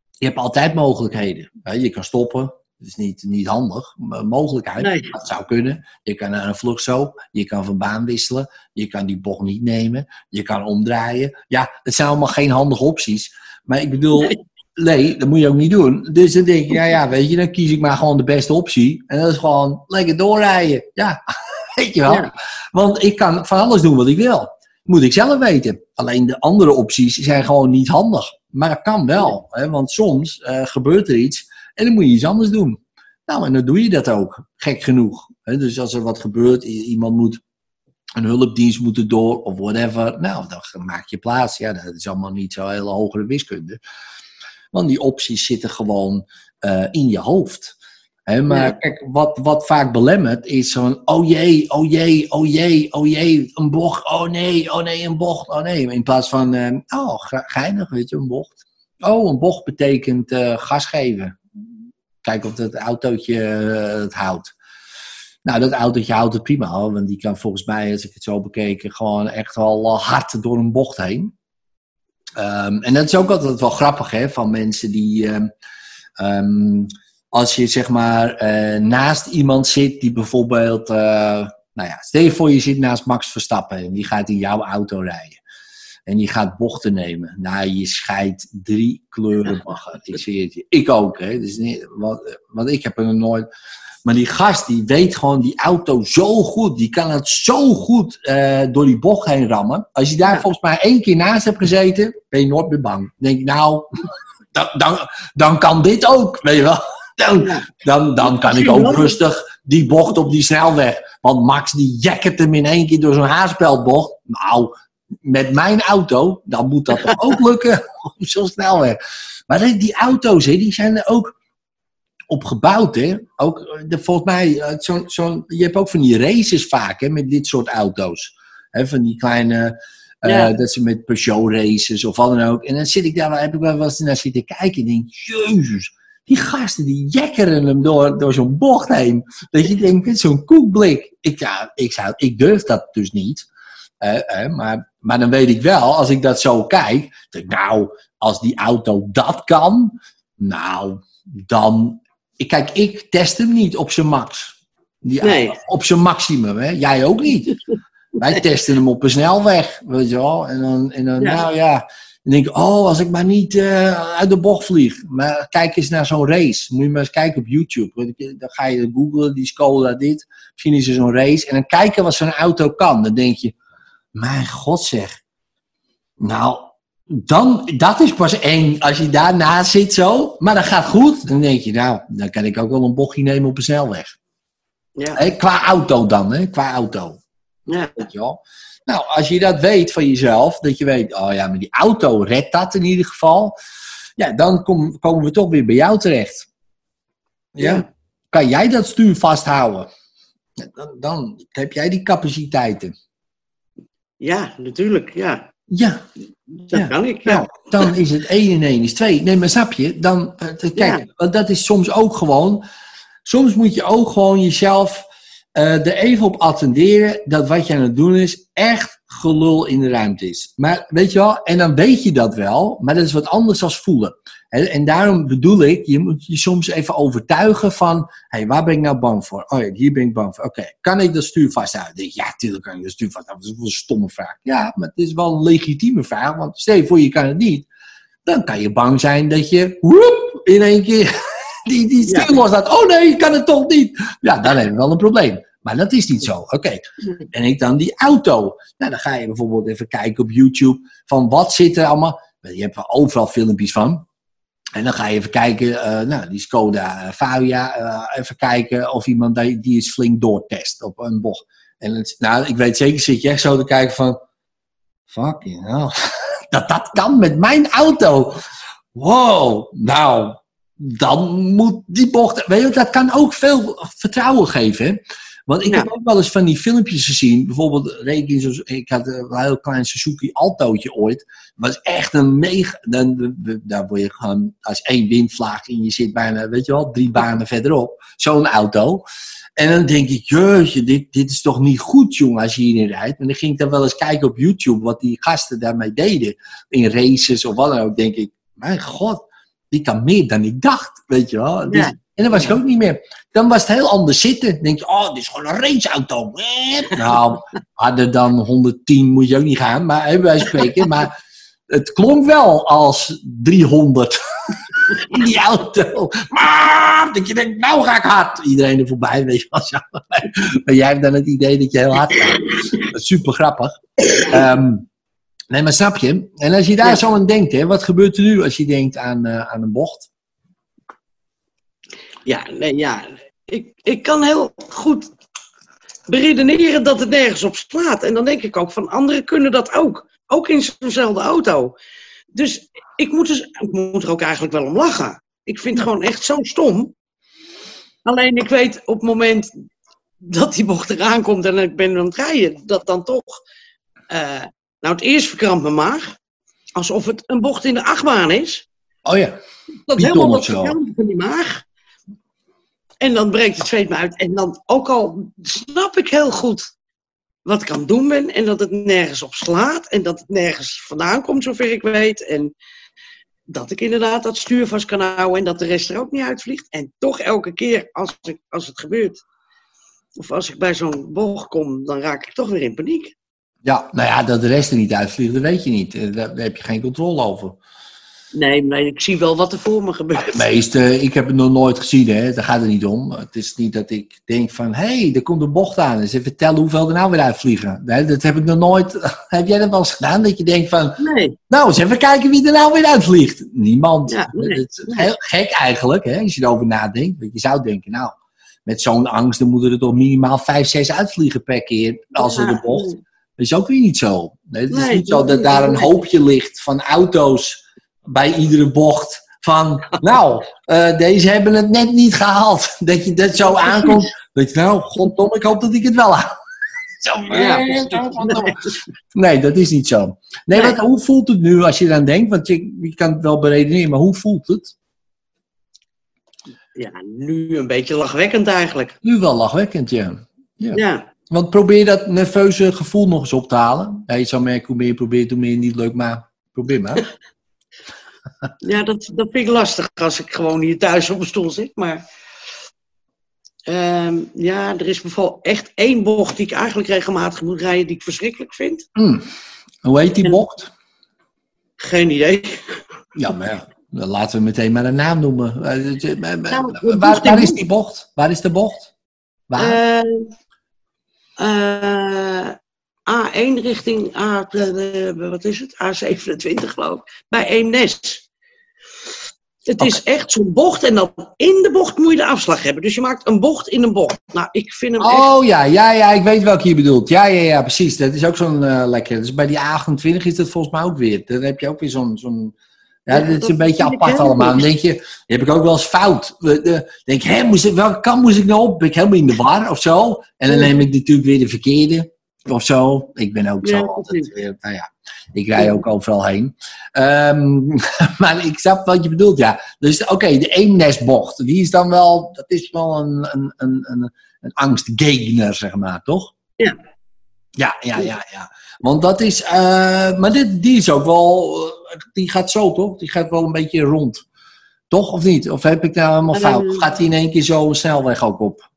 je hebt altijd mogelijkheden. Je kan stoppen, dat is niet, niet handig, maar mogelijkheid. Nee. Dat zou kunnen. Je kan naar een vlucht zo, je kan van baan wisselen, je kan die bocht niet nemen, je kan omdraaien. Ja, het zijn allemaal geen handige opties. Maar ik bedoel, Nee. Nee, dat moet je ook niet doen. Dus dan denk ik, ja, ja, weet je, dan kies ik maar gewoon de beste optie. En dat is gewoon lekker doorrijden. Ja, weet je wel. Ja. Want ik kan van alles doen wat ik wil. Moet ik zelf weten. Alleen de andere opties zijn gewoon niet handig. Maar dat kan wel. Hè? Want soms eh, gebeurt er iets en dan moet je iets anders doen. Nou, en dan doe je dat ook. Gek genoeg. Hè? Dus als er wat gebeurt, iemand moet een hulpdienst moeten door of whatever. Nou, dan maak je plaats. Ja, dat is allemaal niet zo hele hogere wiskunde. Want die opties zitten gewoon eh, in je hoofd. Maar Ja. kijk, wat, wat vaak belemmert is zo'n, oh jee, oh jee, oh jee, oh jee, een bocht, oh nee, oh nee, een bocht, oh nee. In plaats van, eh, oh, ge- geinig, weet je, een bocht. Oh, een bocht betekent eh, gas geven. Kijken of dat autootje eh, het houdt. Nou, dat autootje houdt het prima, hoor, want die kan volgens mij, als ik het zo bekeken, gewoon echt wel hard door een bocht heen. Ehm, en dat is ook altijd wel grappig, hè, van mensen die, ehm, ehm, als je zeg maar eh, naast iemand zit die bijvoorbeeld, eh, nou ja, stel je voor je zit naast Max Verstappen en die gaat in jouw auto rijden. En die gaat bochten nemen. Nou, je scheidt drie kleuren bagger. Ik zie het je. Ik ook, hè. Dus niet, want, want ik heb er nooit... Maar die gast, die weet gewoon die auto zo goed. Die kan het zo goed eh, door die bocht heen rammen. Als je daar Ja. volgens mij één keer naast hebt gezeten, ben je nooit meer bang. Dan denk je, nou, dan, dan, dan kan dit ook, weet je wel. Dan, dan, dan kan ik ook rustig die bocht op die snelweg. Want Max die jakkert hem in één keer door zo'n haarspeldbocht. Nou, met mijn auto, dan moet dat toch ook lukken op zo'n snelweg. Maar die- die auto's, hè, die zijn er ook op gebouwd. Hè? Ook, eh, de, volgens mij, eh, zo'n zo'n je hebt ook van die races vaak hè, met dit soort auto's. Hè, van die kleine, eh, Ja. dat ze met Peugeot races of wat dan ook. En dan zit ik daar, heb ik wel eens naar zitten kijken en denk, jezus. Die gasten die jekkeren hem door, door zo'n bocht heen. Dat je denkt, dit is zo'n koekblik. Ik, ja, ik, zou, ik durf dat dus niet. Maar, maar dan weet ik wel, als ik dat zo kijk, denk nou, als die auto dat kan, nou, dan ik, kijk, ik test hem niet op zijn max. Die, Nee. Op zijn maximum, hè? Jij ook niet. Wij testen hem op een snelweg, weet je wel. En dan, en dan Ja. nou ja, dan denk ik, oh, als ik maar niet eh, uit de bocht vlieg. Maar kijk eens naar zo'n race. Moet je maar eens kijken op YouTube. Dan ga je googlen, die Skoda dit. Misschien is er zo'n race. En dan kijken wat zo'n auto kan. Dan denk je, mijn god zeg. Nou, dan, dat is pas eng als je daarnaast zit zo. Maar dat gaat goed. Dan denk je, nou, dan kan ik ook wel een bochtje nemen op een snelweg. Ja, qua auto dan, hè? Qua auto. ja, Weet je wel? Nou, als je dat weet van jezelf, dat je weet, oh ja, maar die auto redt dat in ieder geval. Ja, dan kom- komen we toch weer bij jou terecht. Ja? Ja. Kan jij dat stuur vasthouden? Dan, dan heb jij die capaciteiten. ja, natuurlijk. Ja, Ja, dat Ja. kan ik. Ja. nou, dan is het 1 en 1 is 2. Nee, maar snap je? Dan, eh, kijk, Ja. want dat is soms ook gewoon. Soms moet je ook gewoon jezelf eh, er even op attenderen dat wat je aan het doen is echt gelul in de ruimte is. Maar weet je wel, en dan weet je dat wel, maar dat is wat anders dan voelen. En daarom bedoel ik, je moet je soms even overtuigen van, hé, hey, waar ben ik nou bang voor? Oh ja, hier ben ik bang voor. Oké, kan ik dat stuur vasthouden? Ja, tuurlijk kan ik dat stuur vasthouden. Dat is wel een stomme vraag. Ja, maar het is wel een legitieme vraag, want stel je voor je kan het niet. Dan kan je bang zijn dat je, woep, in één keer die, die Ja. stuur loslaat. Oh nee, ik kan het toch niet. Ja, dan hebben we wel een probleem. Maar dat is niet zo. Oké. En ik dan die auto. Nou, dan ga je bijvoorbeeld even kijken op YouTube van wat zit er allemaal. Je hebt er overal filmpjes van. En dan ga je even kijken, eh, nou, die Skoda eh, Fabia, eh, even kijken of iemand die, die is flink doortest op een bocht. En nou, ik weet zeker, zit je echt zo te kijken van, fucking hell, dat dat kan met mijn auto. Wow, nou, dan moet die bocht, weet je, dat kan ook veel vertrouwen geven. Want ik Ja. heb ook wel eens van die filmpjes gezien. Bijvoorbeeld, reed ik, in zo'n- ik had een heel klein Suzuki Altootje ooit. was echt een mega. Dan, daar word je gewoon als één windvlaag in je zit bijna, weet je wel, drie banen verderop. Zo'n auto. En dan denk ik, jeetje, dit, dit is toch niet goed, jongen, als je hierin rijdt. En dan ging ik dan wel eens kijken op YouTube wat die gasten daarmee deden. In races of wat dan ook. Denk ik, mijn god, die kan meer dan ik dacht, weet je wel. Dus- Ja. En dan was ik ook niet meer. Dan was het heel anders zitten. Dan denk je, oh, dit is gewoon een raceauto. Eh, Nou, harder dan 110 moet je ook niet gaan, maar hebben wij spreken. Maar het klonk wel als 300 in die auto. Maar dat je denkt, nou ga ik hard. Iedereen er voorbij, weet je wel. Maar jij hebt dan het idee dat je heel hard gaat. Dat is super grappig. Ehm, nee, maar snap je? En als je daar Ja. zo aan denkt, hè, wat gebeurt er nu als je denkt aan, eh, aan een bocht? Ja, nee, ja. Ik, ik kan heel goed beredeneren dat het nergens op slaat. En dan denk ik ook van anderen kunnen dat ook. Ook in zo'nzelfde auto. Dus ik moet, dus, ik moet er ook eigenlijk wel om lachen. Ik vind het gewoon echt zo stom. Alleen ik weet op het moment dat die bocht eraan komt en ik ben aan het rijden, dat dan toch. eh, nou, het eerst verkrampt mijn maag. Alsof het een bocht in de achtbaan is. Oh ja. Dat helemaal wat zo. verkrampen van die maag. En dan breekt het zweet me uit. En dan ook al snap ik heel goed wat ik aan het doen ben. En dat het nergens op slaat. En dat het nergens vandaan komt, zover ik weet. En dat ik inderdaad dat stuur vast kan houden. En dat de rest er ook niet uitvliegt. En toch elke keer als, ik, als het gebeurt. Of als ik bij zo'n bocht kom, dan raak ik toch weer in paniek. Ja, nou ja, dat de rest er niet uitvliegt, dat weet je niet. Eh, Daar, daar heb je geen controle over. Nee, nee, ik zie wel wat er voor me gebeurt. Meeste, ik heb het nog nooit gezien, hè. daar gaat het niet om. Het is niet dat ik denk van, hé, hey, er komt een bocht aan. Dus even vertellen hoeveel er nou weer uitvliegen. Nee, dat heb ik nog nooit. Heb jij dat wel eens gedaan? Dat je denkt van, Nee, nou, eens even kijken wie er nou weer uitvliegt. Niemand. Ja, nee, Het is heel gek eigenlijk, hè, als je erover nadenkt. Want je zou denken, nou, met zo'n angst, dan moeten er toch minimaal vijf, zes uitvliegen per keer als er de bocht. Dat is ook weer niet zo. Nee, het is Nee, niet zo dat daar een hoopje ligt van auto's bij iedere bocht. Van, nou, eh, deze hebben het net niet gehaald. Dat je dat zo aankomt. Dat je, nou, godom, ik hoop dat ik het wel haal. Zo, Ja, eh. Nee, dat is niet zo. Nee, Nee. Wat, hoe voelt het nu als je eraan denkt? Want je, je kan het wel beredeneren, maar hoe voelt het? Ja, nu een beetje lachwekkend eigenlijk. Nu wel lachwekkend, ja. ja. Ja, Want probeer dat nerveuze gevoel nog eens op te halen. Ja, je zou merken, hoe meer je probeert, hoe meer niet leuk, maar probeer maar. Ja dat, dat vind ik lastig als ik gewoon hier thuis op een stoel zit. Maar Ehm, ja, er is bijvoorbeeld echt één bocht die ik eigenlijk regelmatig moet rijden, die ik verschrikkelijk vind. Hmm. Hoe heet die En- bocht? Geen idee. Ja, maar ja, dan laten we meteen maar een naam noemen. Eh, eh, eh, Nou, Waar, is die bocht? Waar is de bocht? Waar? Eh, A1 richting A, eh, wat is het? A27 geloof ik. Bij Eemnes. Het is echt zo'n bocht en dan in de bocht moet je de afslag hebben. Dus je maakt een bocht in een bocht. Nou, ik vind hem echt... Oh ja, ja, ja, ik weet welke je bedoelt. Ja, ja, ja, precies. Dat is ook zo'n eh lekker. Dus bij die A28 is dat volgens mij ook weer. Dan heb je ook weer zo'n. zo'n ja, Ja, dit is een beetje apart allemaal. Dan denk je, die heb ik ook wel eens fout. De- denk, hè, moest ik, welke kant moest ik nou op? Ben ik helemaal in de war of zo? En dan neem ik natuurlijk weer de verkeerde of zo. Ik ben ook Ja, zo altijd weer, nou ja, ik rij ook overal heen. Ehm, maar ik snap wat je bedoelt, ja. Dus oké, de eennesbocht, die is dan wel, dat is wel een, een, een, een, een angstgegner, zeg maar, toch? Ja. Ja, ja, ja, ja. Want dat is, eh, maar dit, die is ook wel, die gaat zo toch? Die gaat wel een beetje rond. Toch of niet? Of heb ik nou helemaal fout? Eh. Of gaat die in één keer zo snelweg ook op?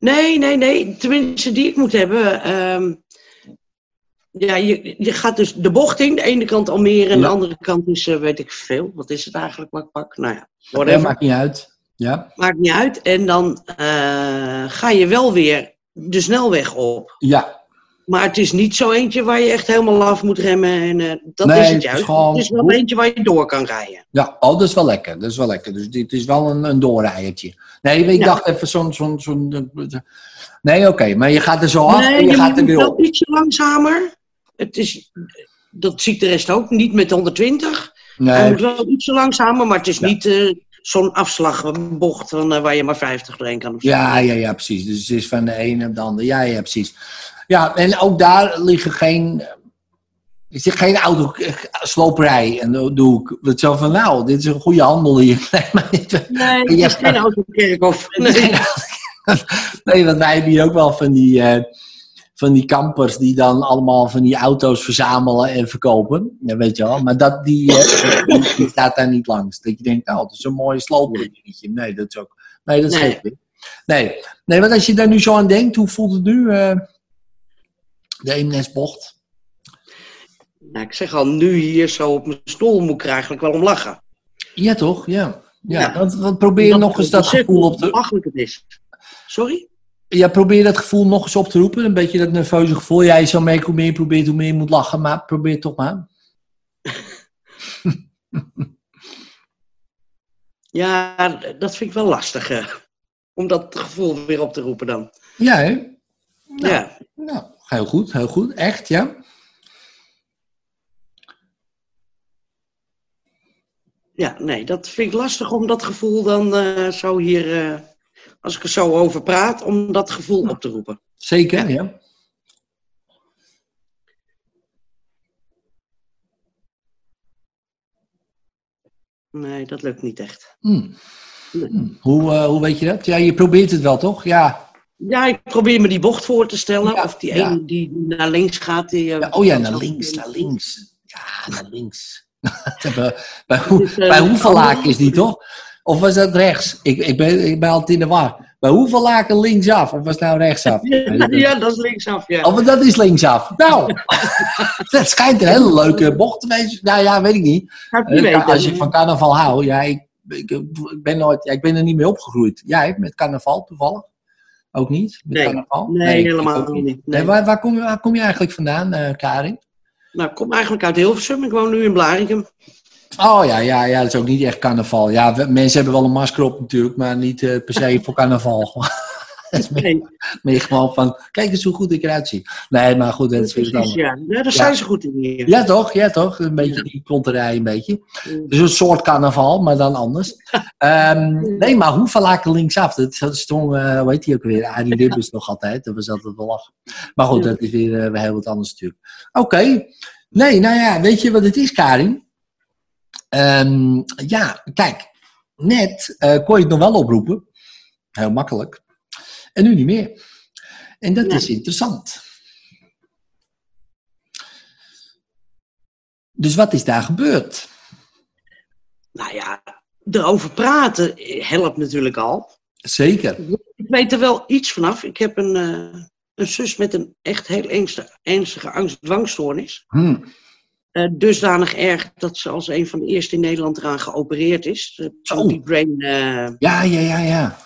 Nee, nee, nee. Tenminste, die ik moet hebben. ehm, ja, je, je gaat dus de bocht in. De ene kant Almere en Ja. de andere kant is, eh, weet ik veel. Wat is het eigenlijk wat ik pak? Nou ja, Ja, whatever. maakt niet uit. Ja, Maakt niet uit. En dan eh, ga je wel weer de snelweg op. ja. Maar het is niet zo eentje waar je echt helemaal af moet remmen. En, eh, dat Nee, is het het is juist. gewoon- Het is wel eentje waar je door kan rijden. Ja, oh, dat is wel lekker. Dat is wel lekker. Dus dit is wel een, een doorrijertje. Nee, ik Ja. dacht even zo'n... zo'n zo'n nee, oké. maar je gaat er zo af en je je gaat er weer wel op. ietsje langzamer. Het is, dat ziet de rest ook. Niet met 120. Hij Nee, moet wel ietsje langzamer, maar het is Ja. niet eh, zo'n afslagbocht van, eh, waar je maar 50 doorheen kan. Ja, ja, ja, precies. Dus het is van de ene op de andere. Ja, ja, precies. Ja, en ook daar liggen geen... Er zit geen autosloperij. En dan doe ik het zo van, nou, dit is een goede handel hier. Nee, maar dit, Nee, het is geen autokerkhof. Nee. nee, want wij hebben hier ook wel van die, eh, van die kampers die dan allemaal van die auto's verzamelen en verkopen. Ja, weet je wel. Maar dat, die, eh, die, staat daar niet langs. Dat je denkt, nou, dat is een mooie sloopdingetje. Nee, dat is ook... Nee, dat is Nee. geen. Nee. nee, want als je daar nu zo aan denkt, hoe voelt het nu? eh, de Eemnesbocht. Nou, ik zeg al, nu hier zo op mijn stoel moet ik er eigenlijk wel om lachen. Ja, toch? Ja. Ja, Ja. Want, want probeer nog eens dat gevoel op te... belachelijk het is. Sorry? Ja, probeer dat gevoel nog eens op te roepen. Een beetje dat nerveuze gevoel. Jij zo mee, hoe meer je probeert, hoe meer je moet lachen. Maar probeer toch maar. Ja, dat vind ik wel lastig. eh, om dat gevoel weer op te roepen dan. Ja, hè? Nou, Ja. nou, heel goed, heel goed. Echt, ja. ja, nee, dat vind ik lastig om dat gevoel dan eh, zo hier, eh, als ik er zo over praat, om dat gevoel op te roepen. Zeker, ja. Nee, dat lukt niet echt. Hm. Nee. Hm. Hoe, eh, hoe weet je dat? Ja, je probeert het wel, toch? Ja. Ja, ik probeer me die bocht voor te stellen. Ja, of die ja. ene die naar links gaat. Die, eh, ja oh ja, naar links, naar links. Ja, naar links. bij, bij, hoe- eh, bij hoeveel laken is die, toch? Of was dat rechts? Ik, ik, ben, ik ben altijd in de war. Bij hoeveel laken linksaf? Of was het nou rechtsaf? Ja, ja, dat is linksaf, ja. Oh, maar dat is linksaf. Nou, dat schijnt een hele leuke bocht te wezen. Nou ja, weet ik niet. Eh. Als je van carnaval houdt, ja, ik, ik, ik ben nooit, ja, ik ben er niet mee opgegroeid. Jij met carnaval toevallig? Ook niet? Nee. carnaval? Nee, helemaal niet. Nee, Nee. waar, waar, kom je, waar kom je eigenlijk vandaan, eh, Karin? Nou, ik kom eigenlijk uit Hilversum. Ik woon nu in Blarikum. Oh ja, ja, ja, dat is ook niet echt carnaval. Ja, we- mensen hebben wel een masker op natuurlijk, maar niet eh, per se voor carnaval. Is Nee, meer gewoon van, kijk eens hoe goed ik eruit zie. Nee, maar goed, dat is weer precies, anders. ja. ja. Daar zijn ze goed in hier. Ja toch, ja toch. Een beetje die klonterij een beetje. Dus een soort carnaval, maar dan anders. Ehm, nee, maar hoe laken linksaf? Dat dat stond, eh hoe heet die ook weer? Arie Ribbers nog altijd. Dat was altijd wel lachen. Maar goed, Ja. dat is weer, weer heel wat anders natuurlijk. Oké. Nee, nou ja, weet je wat het is, Karin? Ehm, ja, kijk. Net eh, kon je het nog wel oproepen. Heel makkelijk. En nu niet meer. En dat is interessant. Dus wat is daar gebeurd? Nou ja, erover praten helpt natuurlijk al. Zeker. Ik weet er wel iets vanaf. Ik heb een, eh, een zus met een echt heel ernstige, ernstige angst-dwangstoornis. Hm. Eh, dusdanig erg dat ze als een van de eerste in Nederland eraan geopereerd is. Zo'n Oh. deep brain, eh, Ja, ja, ja, ja.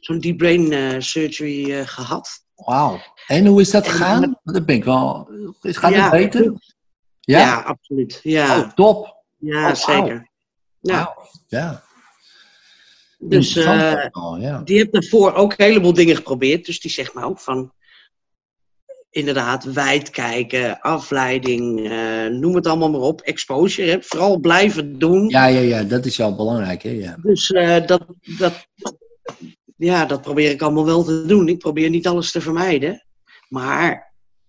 Zo'n deep brain eh, surgery eh, gehad. Wauw. En hoe is dat gegaan? Dat ben ik wel... Gaat Ja, het beter? Ja? Ja, absoluut. Ja, Oh, top. ja oh, zeker. Ja, dus eh, ja. die heeft daarvoor ook een heleboel dingen geprobeerd. Dus die zegt me ook van... Inderdaad, wijd kijken, afleiding, noem het allemaal maar op. Exposure, hè. vooral blijven doen. Ja, ja, ja, dat is wel belangrijk, hè? Ja. Dus eh, dat, dat, ja, dat probeer ik allemaal wel te doen. Ik probeer niet alles te vermijden. Maar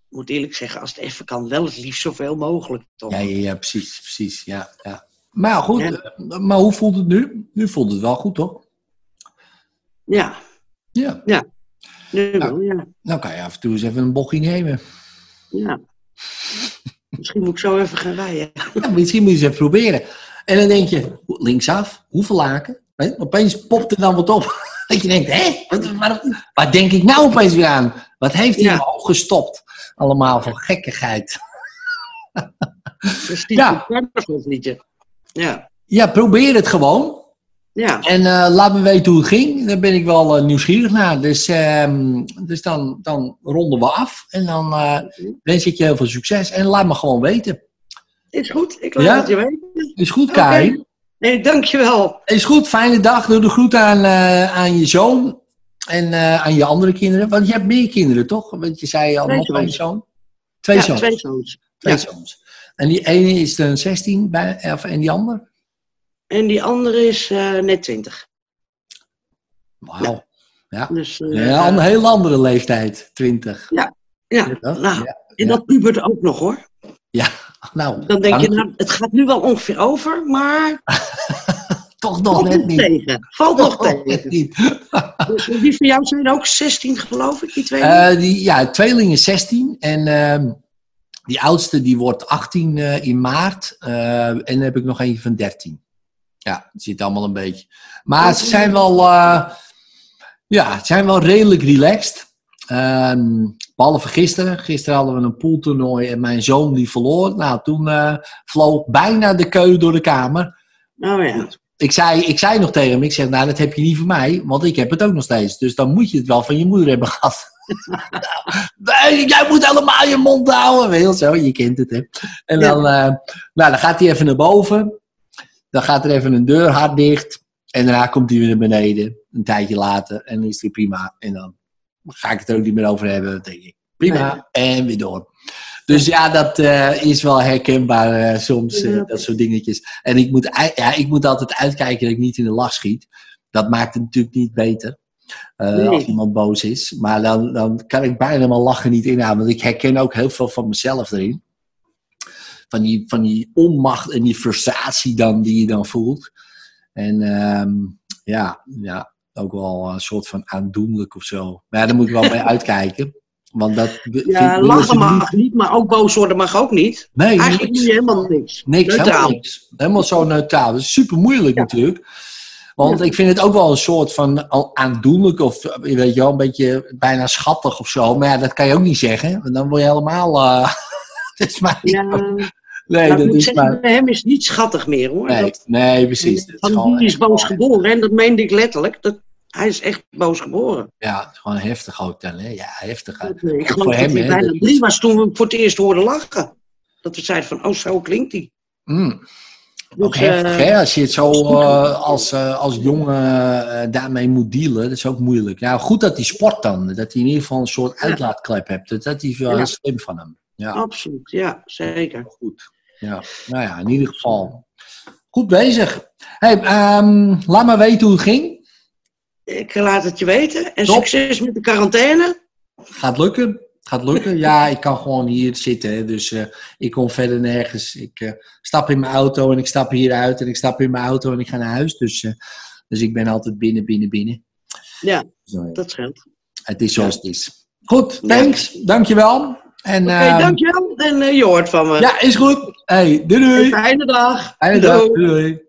ik moet eerlijk zeggen, als het even kan, wel het liefst zoveel mogelijk. Toch? Ja, ja, ja, precies, precies, ja, ja. Maar ja, goed, Ja. eh, maar hoe voelt het nu? Nu voelt het wel goed, toch? Ja, Ja, nu wel, ja. nou kan je af en toe eens even een bochtje nemen. ja. Misschien moet ik zo even gaan rijden. Ja, misschien moet je eens even proberen. En dan denk je, linksaf, hoeveel laken? Opeens popt er dan wat op. Dat je denkt, hé, waar denk ik nou opeens weer aan? Wat heeft hij Ja. gestopt? Allemaal van gekkigheid. Die Ja. carnavalsliedje. Ja, Ja, probeer het gewoon. ja. En eh, laat me weten hoe het ging. Daar ben ik wel eh, nieuwsgierig naar. Dus, ehm, dus dan, dan ronden we af. En dan eh, wens ik je heel veel succes. En laat me gewoon weten. Is goed, ik laat Ja? het je weten. Is goed. Karin? Nee, dankjewel. Is goed, fijne dag. Doe de groet aan, eh, aan je zoon. En eh, aan je andere kinderen. Want je hebt meer kinderen, toch? Want je zei al nog zoons. zoon. Twee ja, zoons. twee zoons. Twee ja. zoons. En die ene is een 16 bij, of, en die ander? En die andere is eh, net twintig. Wauw. Ja. Dus, Ja, een heel andere leeftijd, 20. ja, toch? nou, Ja. en dat pubert ook nog hoor. Nou, Dan denk je, nou, het gaat nu wel ongeveer over, maar toch nog valt net nog niet. tegen. Valt nog net tegen. niet. Dus die van jou zijn ook 16 geloof ik, die twee? Eh, die, ja, tweeling is 16 en ehm, die oudste die wordt 18 eh, in maart. eh, en dan heb ik nog eentje van 13. Ja, het zit allemaal een beetje. Maar ze zijn wel, eh, ja, ze zijn wel redelijk relaxed. Ehm, behalve gisteren. Gisteren hadden we een pooltoernooi en mijn zoon die verloor. Nou, toen eh, vloog bijna de keu door de kamer. oh ja. Ik zei, ik zei nog tegen hem, ik zeg, nou dat heb je niet van mij, want ik heb het ook nog steeds. Dus dan moet je het wel van je moeder hebben gehad. nee, jij moet helemaal je mond houden. Heel zo, je kent het hè. En dan, eh, nou, dan gaat hij even naar boven. Dan gaat er even een deur hard dicht. En daarna komt hij weer naar beneden, een tijdje later. En dan is hij prima. En dan ga ik het er ook niet meer over hebben, denk ik. Prima, en weer door. Dus ja, dat eh, is wel herkenbaar eh, soms, eh, dat soort dingetjes. En ik moet, ja, ik moet altijd uitkijken dat ik niet in de lach schiet. Dat maakt het natuurlijk niet beter. Nee. Als iemand boos is. Maar dan, dan kan ik bijna mijn lachen niet inhouden. Want ik herken ook heel veel van mezelf erin. Van die, van die onmacht en die frustratie dan, die je dan voelt. En ehm, ja, ja, ook wel een soort van aandoenlijk of zo. Maar ja, daar moet ik wel bij uitkijken. Want dat Ja, lachen mag niet, maar ook boos worden mag ook niet. Nee, Eigenlijk niks. helemaal niks. Niks, helemaal Neutraal. niks. Helemaal zo neutraal. Dat is super moeilijk Ja. natuurlijk. Want Ja. ik vind het ook wel een soort van al aandoenlijk of weet je wel, een beetje bijna schattig of zo. Maar ja, dat kan je ook niet zeggen. Want dan word je helemaal. eh dat is maar. Ja, nee, nou, dat is zeggen, maar. bij hem is niet schattig meer hoor. Nee, Dat, nee, precies. Dat is gewoon die is boos geboren en dat meende ik letterlijk. Dat, hij is echt boos geboren. Ja, gewoon heftig ook dan. Hè? Ja, heftig. hè. Ik voor dat hem, hij bijna drie was toen we hem voor het eerst hoorden lachen. Dat we zeiden van, oh zo klinkt hij. Mm. Dus, Ook heftig, hè? Als je het zo eh, als, eh, als jongen daarmee moet dealen, dat is ook moeilijk. Ja, goed dat hij sport dan. Dat hij in ieder geval een soort Ja. uitlaatklep hebt. Dat, is wel Ja. heel slim van hem. Ja, Absoluut, ja, zeker. goed. Ja, nou ja, in ieder geval. Goed bezig. Hey, ehm, laat maar weten hoe het ging. Ik laat het je weten. En Top. succes met de quarantaine. Gaat lukken. Gaat lukken. Ja, ik kan gewoon hier zitten. Dus eh, ik kom verder nergens. Ik eh, stap in mijn auto en ik stap hier uit. En ik stap in mijn auto en ik ga naar huis. Dus, eh, dus ik ben altijd binnen, binnen, binnen. Ja, Zo, ja. dat scheelt. Het is zoals het is. Goed, thanks. Dankjewel. En, Oké, ehm, dankjewel. En je hoort van me. Ja, is goed. Hey, doei doei. fijne dag. Fijne dag. Doei. Doei.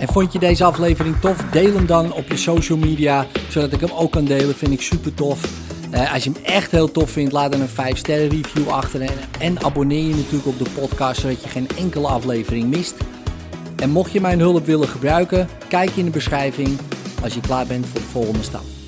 En vond je deze aflevering tof? Deel hem dan op je social media, zodat ik hem ook kan delen. Vind ik super tof. Eh, als je hem echt heel tof vindt, laat dan een 5 sterren review achter. En abonneer je natuurlijk op de podcast, zodat je geen enkele aflevering mist. En mocht je mijn hulp willen gebruiken, kijk in de beschrijving als je klaar bent voor de volgende stap.